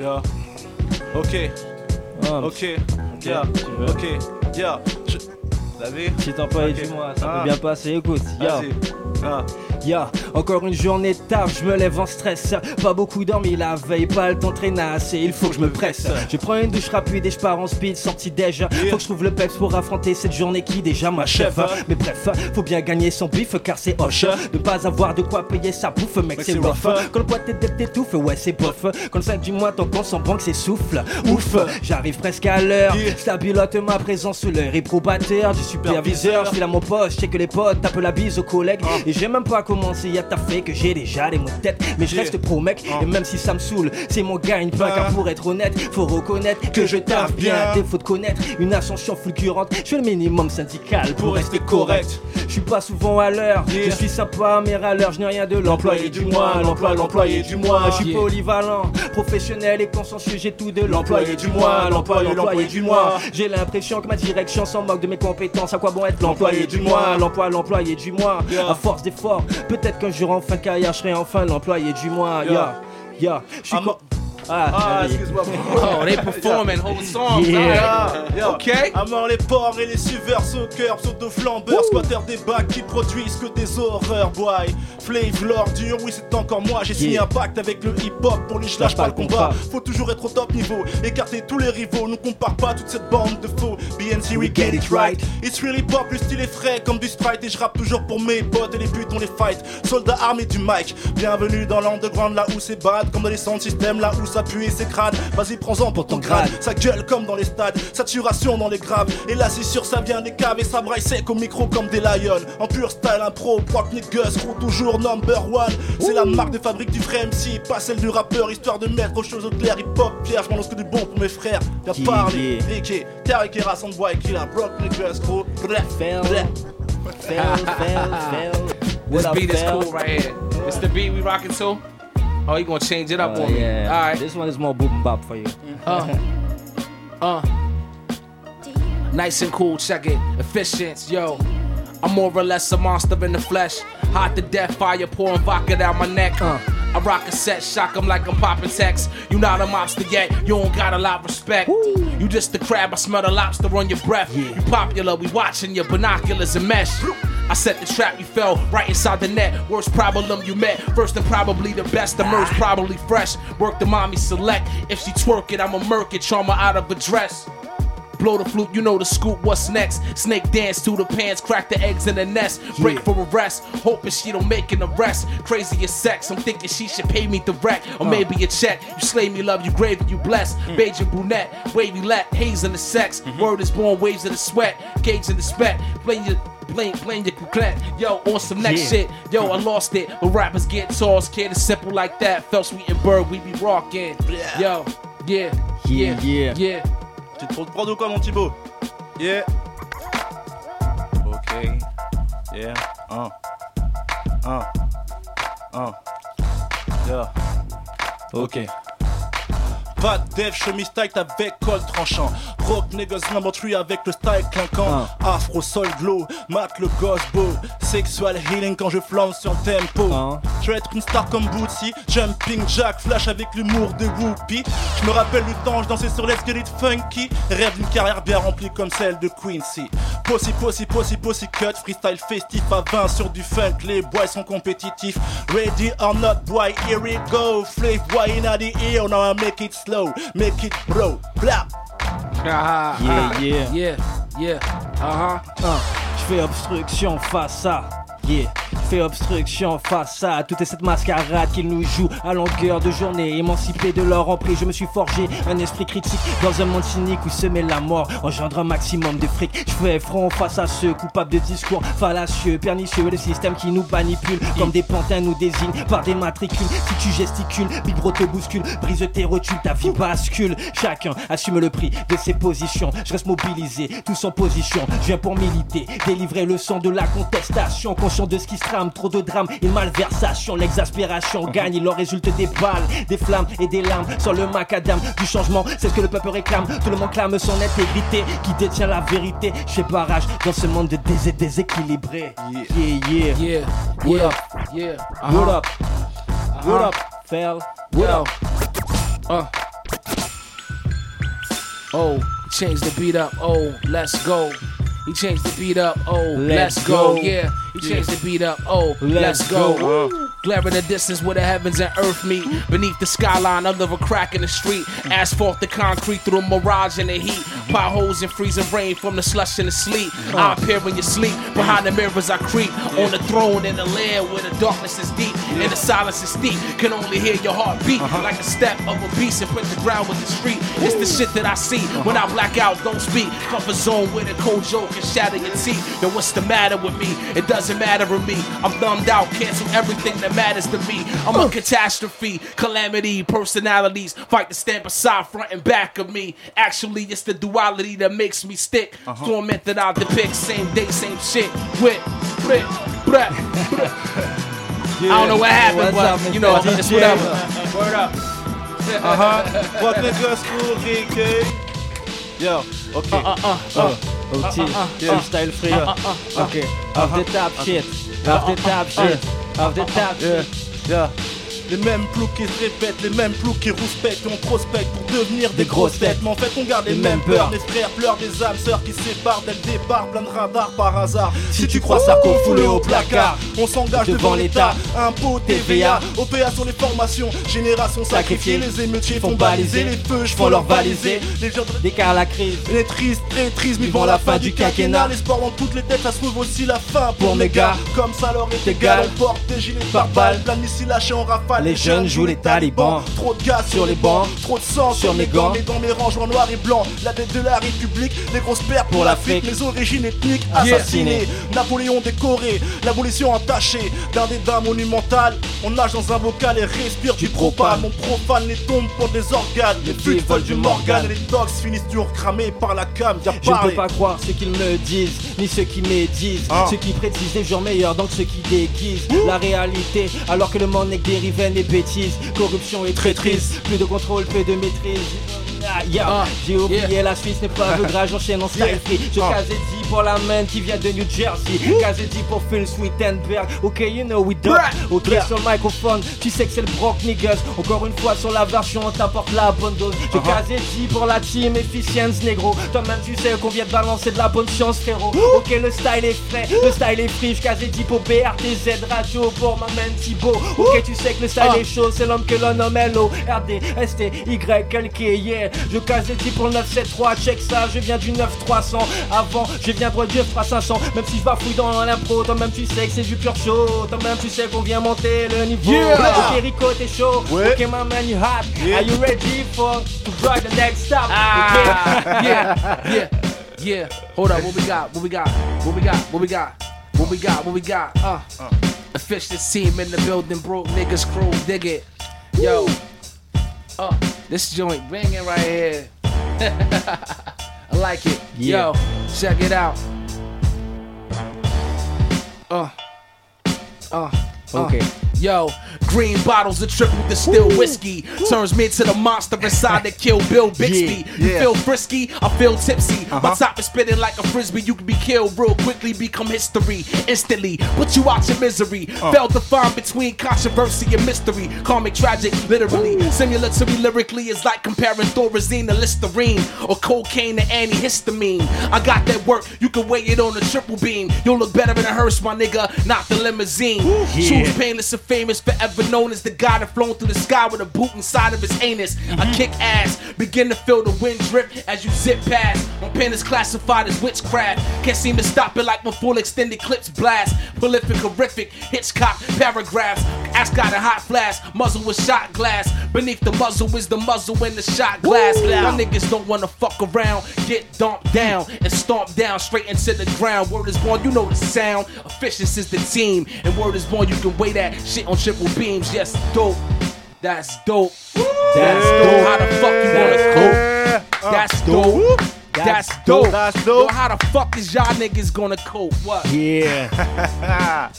Yeah. Ok. Ok. Yeah. Ok. Yeah. Je- T'as vu Petit employé Ok. du mois, ça Ah. peut bien passer, écoute. Yo. Vas-y. Ah. Encore une journée taf, je me lève en stress. Pas beaucoup dormi la veille, pas le temps traîner assez, il faut que je me presse. Je prends une douche rapide et je pars en speed, sorti déjà. Faut que je trouve le peps pour affronter cette journée qui déjà m'achève. Mais bref, faut bien gagner son bif car c'est hoche. Ne pas avoir de quoi payer sa bouffe, mec, c'est rough. Quand le poids t'éteint, t'étouffe, ouais, c'est bof. Quand le 5 du mois, ton compte banque, c'est souffle. Ouf, j'arrive presque à l'heure. Stabilote ma présence sous l'heure. Réprobateur du superviseur. Je suis à mon poste, check les potes, tape la bise aux collègues. Et j'ai même pas commencé à taffer que j'ai déjà des mots de tête. Mais je reste pro mec, et même si ça me saoule, c'est mon gagne-pain. Car pour être honnête, faut reconnaître que je taffe bien. Défaut de connaître une ascension fulgurante, je fais le minimum syndical pour rester correct. Je suis pas souvent à l'heure, je suis sympa, mais à l'heure, je n'ai rien de l'employé du mois. L'emploi, l'employé du mois. Je suis polyvalent, professionnel et consciencieux, j'ai tout de l'employé du mois. L'employé, l'employé du mois. J'ai l'impression que ma direction s'en moque de mes compétences. À quoi bon être l'employé du mois? L'emploi, l'employé du mois. À force d'efforts, peut-être qu'un jour en fin de carrière, je serai enfin l'employé du mois. Ya, ya, je suis. Ah, Ah, excuse-moi. Oh, they performing whole songs. Yeah. alright. Yeah. Ok. À mort les porcs et les suiveurs, soccer, pseudo-flambeurs, squatteurs des bacs qui produisent que des horreurs, boy. Flave, l'ordure, oui, c'est encore moi. J'ai signé un pacte avec le hip-hop pour les lâche pas le combat. Faut toujours être au top niveau, écarter tous les rivaux. Nous compare pas toute cette bande de faux. BNC, we get it right. It's really pop, le style est frais comme du sprite. Et je rappe toujours pour mes potes et les buts, on les fight. Soldats armés du mic, bienvenue dans l'underground là où c'est bad. Comme dans les sound systems là où ça pue et s'écrade. Vas-y, prends-en pour ton grade. Ça gueule comme dans les stades, saturation dans les graves. Et là, c'est sûr, ça vient des caves et ça braille sec au micro comme des lions. En pur style, impro, proc, niggas, roule toujours number one. C'est la marque de fabrique du vrai MC, pas celle du rappeur, histoire de mettre aux choses au clair. Hip hop, Pierre, je m'en lance que du bon pour mes frères. Parlé, yeah. Ricky, Tariq et Rassemble et Killa, Brock, niggas, gros, bref, Fell. bref. Fell, fell, fell. This beat is cool right here. It's the beat we rocking to. Oh, you gonna change it up Uh, on me? yeah. All right. This one is more boom bop for you. Uh, uh. Nice and cool, check it. Efficient, yo. I'm more or less a monster in the flesh. Hot to death, fire pouring vodka down my neck. Uh. I rock a set, shock 'em like I'm popping text. You not a mobster yet, you don't got a lot of respect. You just the crab, I smell the lobster on your breath. You popular, we watching your binoculars and mesh. I set the trap, you fell right inside the net. Worst problem you met, first and probably the best. Emerge probably fresh. Work the mommy select. If she twerk it, I'ma murk it, charm her out of a dress. Blow the flute, you know the scoop, what's next? Snake dance to the pants, crack the eggs in the nest. Break for arrest, hoping she don't make an arrest. Crazy as sex, I'm thinking she should pay me direct. Or maybe a check. You slay me, love you, grave you bless. Hmm. Beige and brunette, wavy let, haze in the sex. Mm-hmm. Word is born, waves of the sweat, gauge in the spec. Blame your Blame, blame your client. Yo, on some next Yeah. shit. Yo, I lost it. But rappers get tossed, kid. It's simple like that. Felt sweet and bird, we be rocking. Yo, yeah, Yeah, yeah. yeah. Tu te trouves prod ou quoi, mon Thibaut Yeah. Ok. Yeah. Un. Un. Un. Yeah. Ok. Pas de dev, chemise tight avec col tranchant. Rock niggas 3 avec le style clinquant. Afro, sol, glow, mat le gosse beau. Sexual healing quand je flamme sur tempo. Je veux être une star comme Bootsy. Jumping Jack, flash avec l'humour de Whoopi. Je me rappelle du temps, je dansais sur Let's Get It Funky. Rêve d'une carrière bien remplie comme celle de Quincy. Pussy, pussy, pussy, pussy cut. Freestyle festif à 20 sur du funk. Les boys sont compétitifs. Ready or not, boy, here we go. Flave boy in the ear, now I make it slow. Make it bro. Blah. Ah, Yeah, ah, yeah. yeah, yeah. Uh-huh. Uh, je fais obstruction face à. Fais obstruction face à toute cette mascarade qu'ils nous jouent à longueur de journée. Émancipés de leur emprise, je me suis forgé un esprit critique dans un monde cynique où semer la mort engendre un maximum de fric. Je fais front face à ceux coupables de discours fallacieux, pernicieux, le système qui nous manipule comme des pantins nous désigne par des matricules. Si tu gesticules, Big Bro te bouscule, brise tes rotules, ta vie bascule. Chacun assume le prix de ses positions. Je reste mobilisé, tous en position. Je viens pour militer, délivrer le son de la contestation. Conscient de ce qui se trame, trop de drames, une malversation, l'exaspération gagne, il en résulte des balles, des flammes et des larmes sur le macadam du changement, c'est ce que le peuple réclame, tout le monde clame son intégrité, qui détient la vérité, je fais barrage dans ce monde de dés- déséquilibré. Yeah, yeah, Yeah, What yeah, up? yeah. What Uh-huh. up? What Uh-huh. up, fell? What up? Uh. Oh, change the beat up. Oh, let's go. He changed the beat up. Oh, let's, Let's go. go. Yeah, he changed the beat up. Oh, let's, Let's go. go. Glare in the distance where the heavens and earth meet. Beneath the skyline, under a crack in the street. Asphalt the concrete through a mirage in the heat. Potholes and freezing rain from the slush and the sleet. Uh. I appear when you sleep. Behind the mirrors, I creep. On the throne in the lair where the darkness is deep and the silence is steep. Can only hear your heart beat uh-huh. like a step of a beast and put the ground with the street. It's the shit that I see when uh-huh. I black out. Don't speak. Comfort zone with a cold joke can shatter your teeth. Yo, what's the matter with me? It doesn't matter with me. I'm thumbed out. Cancel everything that matters to me. I'm a catastrophe, calamity, personalities fight to stand beside, front and back of me. Actually, it's the duality that makes me stick. Torment that I depict, same day, same shit. With, with, bleh, bleh. I don't know what happened, What's but up, you know, Mr. it's DJ? whatever. Word up. Uh-huh. What niggas school, Ricky? Yo, okay. Uh, uh, uh, OT, Yeah. style free. Ok, off the top shit. Off the top shit. Off the Les mêmes ploucs qui se répètent, les mêmes ploucs qui rouspètent, on prospecte pour devenir des grosses têtes. Mais en fait, on garde les, mêmes peurs. Mes frères pleurent des âmes sœurs qui séparent dès le départ, plein de radars par hasard. Si, tu crois ça qu'on fout le au placard, on s'engage devant l'État. Impôt, TVA, OPA sur les formations, génération sacrifiée. Les émeutiers font baliser, les feux, je font leur valiser. Les gens Décart la crise. les tristes, très tristes, vivant la fin du quinquennat. L'espoir dans toutes les têtes, ça se trouve aussi la fin pour mes gars. Comme ça leur est égal, on porte des gilets par balles, plein de missiles lâchés en rafale. Les jeunes jouent les talibans. Trop de gaz sur les bancs, trop de sang sur mes gants. Mais dans mes rangs, en noir et blanc. La dette de la République, les grosses pertes pour l'Afrique. Mes origines ethniques assassinées. Napoléon décoré, l'abolition entachée d'un dédain monumental. On nage dans un bocal et respire du propane. On profane les tombes pour des organes. Les buts volent du Morgan. Les dogs finissent toujours cramés par la cam. Je ne peux pas croire ce qu'ils me disent, ni ce qu'ils médisent, Ah. ceux qui prédisent des jours meilleurs, donc ceux qui déguisent la réalité, alors que le monde n'est que des et bêtises, corruption et traîtrise, plus de contrôle, peu de maîtrise. Ah, yeah. Ah, J'ai oublié la Suisse n'est pas aveugle, j'enchaîne en style Yeah. free. Je Ah. Pour la main qui vient de New Jersey. Kazetti pour Phil Sweetenberg. Ok, you know we do. Brah. Ok, sur le microphone, tu sais que c'est le Brock niggas. Encore une fois sur la version, on t'apporte la bonne dose. Je Uh-huh. Kazetti pour la team Efficience négro. Toi-même, tu sais qu'on vient de balancer de la bonne chance, frérot. Ok, le style est frais, le style est free. Je Kazetti pour BRTZ Radio pour ma main Thibaut. Ok, tu sais que le style Ah. est chaud, c'est l'homme que l'on nomme LO. RD, ST, Y, quelqu'un, yeah. Je Kazetti pour le 973, check ça, je viens du 9300. Avant, je viens droit Dieu fera 500. Même si je bafouille dans l'impro, toi-même tu sais que c'est du pur show. Toi-même tu sais qu'on vient monter le niveau. Yeah. Ok, Rico, t'es chaud. Ouais. Ok, my man, you hot. Yeah. Are you ready for to drive the next stop? Ah, yeah, yeah, yeah. Hold up, what we got? What we got? What we got? What we got? What we got? What we got? Uh, fish this team in the building, broke niggas crew, dig it. Yo, uh, this joint banging right here. I like it. Yeah. Yo, check it out. Uh, uh, Okay. Uh. Yo, green bottles of triple distilled whiskey turns me into the monster inside that kill Bill Bixby. Yeah, You yeah. feel frisky, I feel tipsy. My Uh-huh. top is spinning like a frisbee. You can be killed real quickly, become history instantly. Put you out your misery. Uh. Failed to find between controversy and mystery. Comic tragic, literally. Similar to me lyrically is like comparing Thorazine to Listerine or cocaine to antihistamine. I got that work, you can weigh it on a triple beam. You'll look better in a hearse, my nigga, not the limousine. Choose painless and famous, forever known as the guy that flown through the sky with a boot inside of his anus. I mm-hmm. kick ass, begin to feel the wind drip as you zip past. My pen is classified as witchcraft. Can't seem to stop it like my full extended clips blast. Prolific, horrific, Hitchcock paragraphs. Ass got a hot flash, muzzle with shot glass. Beneath the muzzle is the muzzle in the shot glass. Y'all niggas don't wanna fuck around, get dumped down and stomped down straight into the ground. Word is born, you know the sound. Efficiency is the team, and word is born, you can weigh that shit on triple beams. Yes, dope. That's dope. That's dope. How the fuck you wanna cope? That's dope. That's, dope. That's dope. Yo, how the fuck is y'all niggas gonna cope? What? Yeah.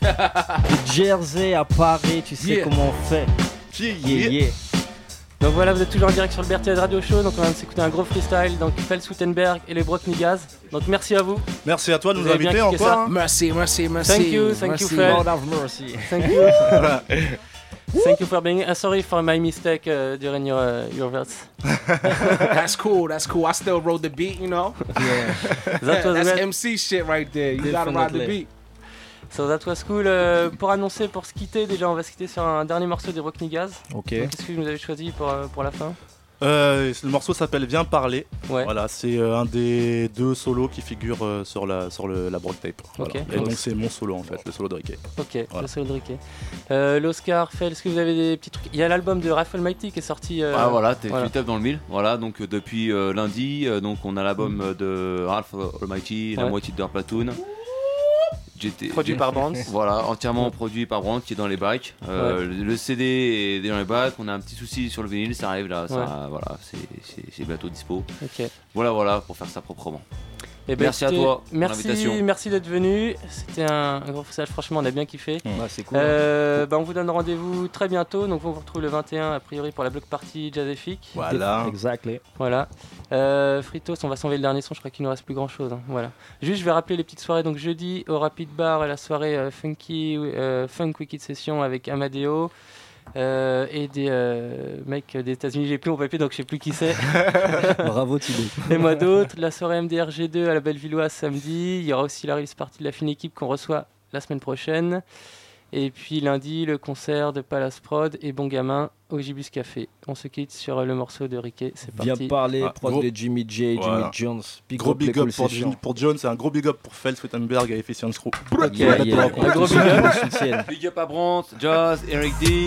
De Jersey à Paris, tu sais Yeah. comment on fait. Yeah, yeah. Donc voilà, vous êtes toujours en direct sur le BRTZ Radio Show. Donc on vient de s'écouter un gros freestyle. Donc Fels Wittenberg et les Brock Niggas. Donc merci à vous. Merci à toi de Vous nous inviter encore. ça. Merci, merci, merci. Thank you, thank merci. you, Fel. Lord have mercy. Thank you. Thank you for being. Uh, sorry for my mistake uh, during your uh, your verse. That's cool. That's cool. I still wrote the beat, you know? Yeah. That was That's. MC shit right there. You gotta ride the beat. So that was cool. Euh, pour annoncer, pour se quitter, déjà on va se quitter sur un dernier morceau des Rock Niggas. Ok. Qu'est-ce que vous avez choisi pour, euh, pour la fin? Euh, le morceau s'appelle Viens parler. Voilà, c'est euh, un des deux solos qui figurent euh, sur la sur le, la broad tape. Voilà. Et donc c'est mon solo en fait, le solo de Ricky. Ok, Voilà. le solo de Ricky. Euh, L'Oscar, Fel, est-ce que vous avez des petits trucs? Il y a l'album de Raph Almighty qui est sorti. euh, Ah voilà, t'es voilà. dans le mille. Voilà, donc depuis euh, lundi, euh, donc on a l'album de Ralph Almighty, la Ouais. moitié de Platoon. Produit par Brandt. Voilà, entièrement produit par Brandt qui est dans les bacs. Euh, Ouais. le, CD est dans les bacs. On a un petit souci sur le vinyle, ça arrive là. Ça, Ouais. voilà, c'est- bientôt dispo. Voilà, voilà, pour faire ça proprement. Eh ben, merci à toi Merci, merci d'être venu. C'était un, un gros freestyle, franchement, on a bien kiffé. C'est cool, Euh, bah, on vous donne rendez-vous très bientôt. Donc, on vous retrouve le 21 a priori pour la block party jazzifique. Voilà. Exactly. Voilà. Euh, Fritos, on va s'enlever le dernier son. Je crois qu'il nous reste plus grand chose. Voilà. Juste, je vais rappeler les petites soirées. Donc, jeudi au Rapid Bar, la soirée euh, funky, euh, funk wicked session avec Amadeo. Euh, et des euh, mecs des États-Unis, j'ai plus mon papier donc je sais plus qui c'est. Bravo, Thibaut. Et moi d'autres. La soirée MDRG2 à la Bellevilloise samedi. Il y aura aussi la release party de la fine équipe qu'on reçoit la semaine prochaine. Et puis lundi, le concert de Palace Prod et Bon Gamin au Gibus Café. On se quitte sur le morceau de Riquet. C'est Viens parti. parler, Ah, prod gros- de Jimmy J, Jimmy. Jones. Big gros big up pour, John, c'est un gros big up pour Fels Wittenberg et Efficient Crew. Ok, Yeah, yeah. pour la Un gros big up. Big up à Brandt, Jazz, Eric D,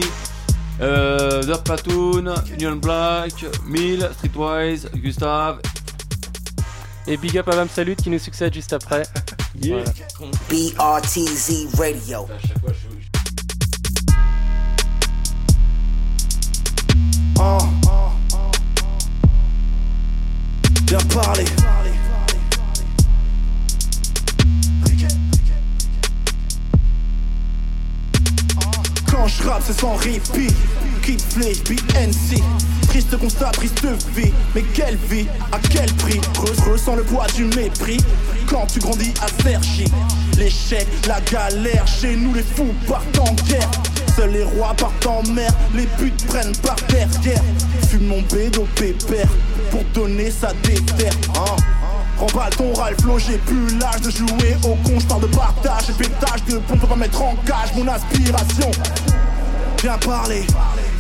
euh, Dirt Platoon, Union Black, Mill, Streetwise, Gustave. Et big up à Mam Salut qui nous succède juste après. Yeah. Voilà. BRTZ Radio. Ah. Viens parler. Quand je rappe, c'est sans répit. Kid Flake, BNC. Triste constat, triste vie. Mais quelle vie, à quel prix? Re- Ressens le poids du mépris. Quand tu grandis à Sergi. L'échec, la galère. Chez nous, les fous partent en guerre. Seuls les rois partent en mer. Les putes prennent par. Guerre. Fume mon bédo pépère. Pour donner sa déterre. Hein? Remballe ton Ralph j'ai plus l'âge de jouer au con, je de partage et pétage de pompe, peut pas mettre en cage mon aspiration. Viens parler,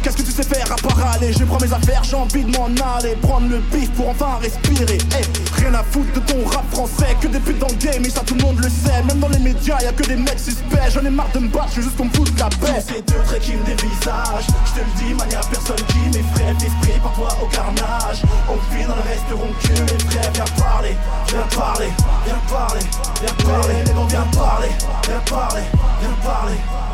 qu'est-ce que tu sais faire à part aller? Je prends mes affaires, j'ai envie de m'en aller, prendre le bif pour enfin respirer. Hey, rien à foutre de ton rap français, que des putes dans le game, et ça tout le monde le sait. Même dans les médias, y'a que des mecs suspects, j'en ai marre de me battre, je veux juste qu'on me foute la paix. Ces deux traits qui me dévisagent, je te le dis, man, y'a personne qui m'effraie, l'esprit par toi au carnage. On vit dans le restaurant cul, les frères, viens parler, viens parler, viens parler, viens parler, les gars, viens parler, viens parler, viens parler.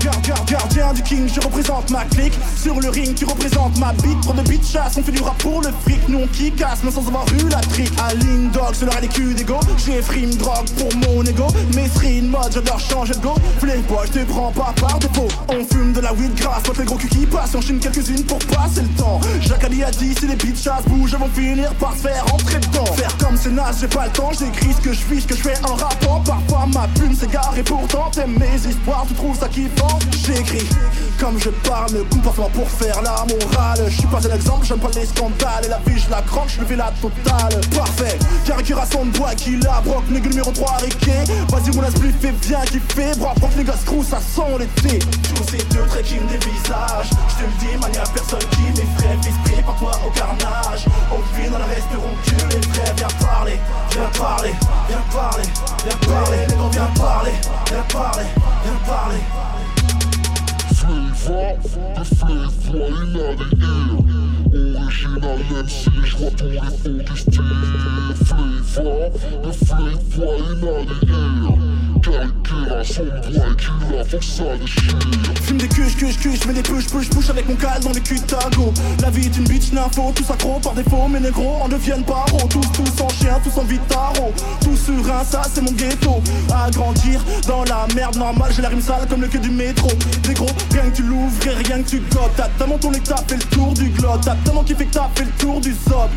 Gardien du king, je représente ma clique. Sur le ring, tu représentes ma bite. Trop de bitch chasse, on fait du rap pour le fric. Nous on qui casse, mais sans avoir eu la trique. Aline dog, ce leur a les culs d'ego J'ai frime drogue pour mon ego. Stream mode, j'adore changer de go. Playboy, je te prends pas par défaut. On fume de la weed grasse, quand les gros culs qui passent On chine quelques-unes pour passer le temps. Jacques Ali a dit, si les bitch chasse bougent Elles vont finir par se faire rentrer dedans. Faire comme c'est naze, j'ai pas le temps. J'écris ce que je vis, ce que je fais en rapport. Parfois ma plume s'égare et pourtant T'aimes mes histoires, tu trouves ça kiffant J'écris comme je parle, me comportement pour faire la morale. Je suis pas un exemple, j'aime pas les scandales. Et la vie je la croque, je fais la totale. Parfait, caricaturation de bois qui la broque. Nigga numéro 3 Riquet Vas-y mon esprit fait bien kiffer. Bras prof nigga screw, ça sent l'été Je ces deux traits qui me dévisagent. Je te le dis, man y'a personne qui m'effraie. L'esprit par toi au carnage. On vit dans le restaurant cul les frères Viens parler, viens parler, viens parler Viens parler, les gars viens parler Viens parler, viens parler Flavor, the flavor in the ear. Original MC, je vois tous les faux du style. Flavor, the flavor Carriquera son et qu'il a faut que ça déchire Fume des cuches, cuches, cuches, mets des push, push, push avec mon cal dans le cul tago. La vie est une bitch nympho, tous accro par défaut, mais négros en deviennent paro. Tous, tous en chien, tous en vitaro. Tous sur un, ça c'est mon ghetto. À grandir dans la merde normale, j'ai la rime sale comme le queue du métro. Négro, rien que tu l'ouvres et rien que tu gotes. T'as tellement ton état fait le tour du globe. T'as tellement kiffé que t'as fait le tour du zob.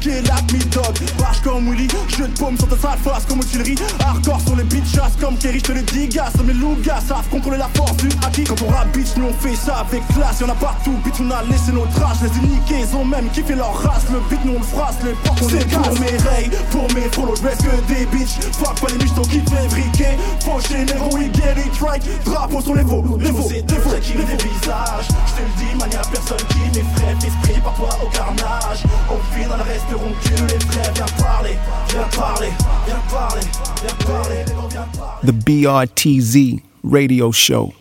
Qui est la me dog, barge comme Willy. Jeu de paume sur ta sale face comme artillerie. Hardcore sur les beats, chasse comme Kerry, je te le dis, gars. Mes loups, gars, savent contrôler la force du acquis. Quand on rap, bitch, nous on fait ça avec classe. Y'en a partout, bitch, on a laissé nos traces. Les uniqués, ils ont même kiffé leur race. Le beat, nous on le frasse, les portes, on C'est pour mes rails, pour mes follow, je que des bitch. Fuck pas les biches, qui fait friquer. Faut généraux, we get it right. Drapeaux sur les veaux, les veaux, les veaux, qui des visages. Je te le dis, man, y'a personne qui m'effraie. Esprit par toi au carnage. Au final, resteront que les frères. Viens parler, viens parler, viens parler, viens parler, viens parler. The BRTZ Radio Show.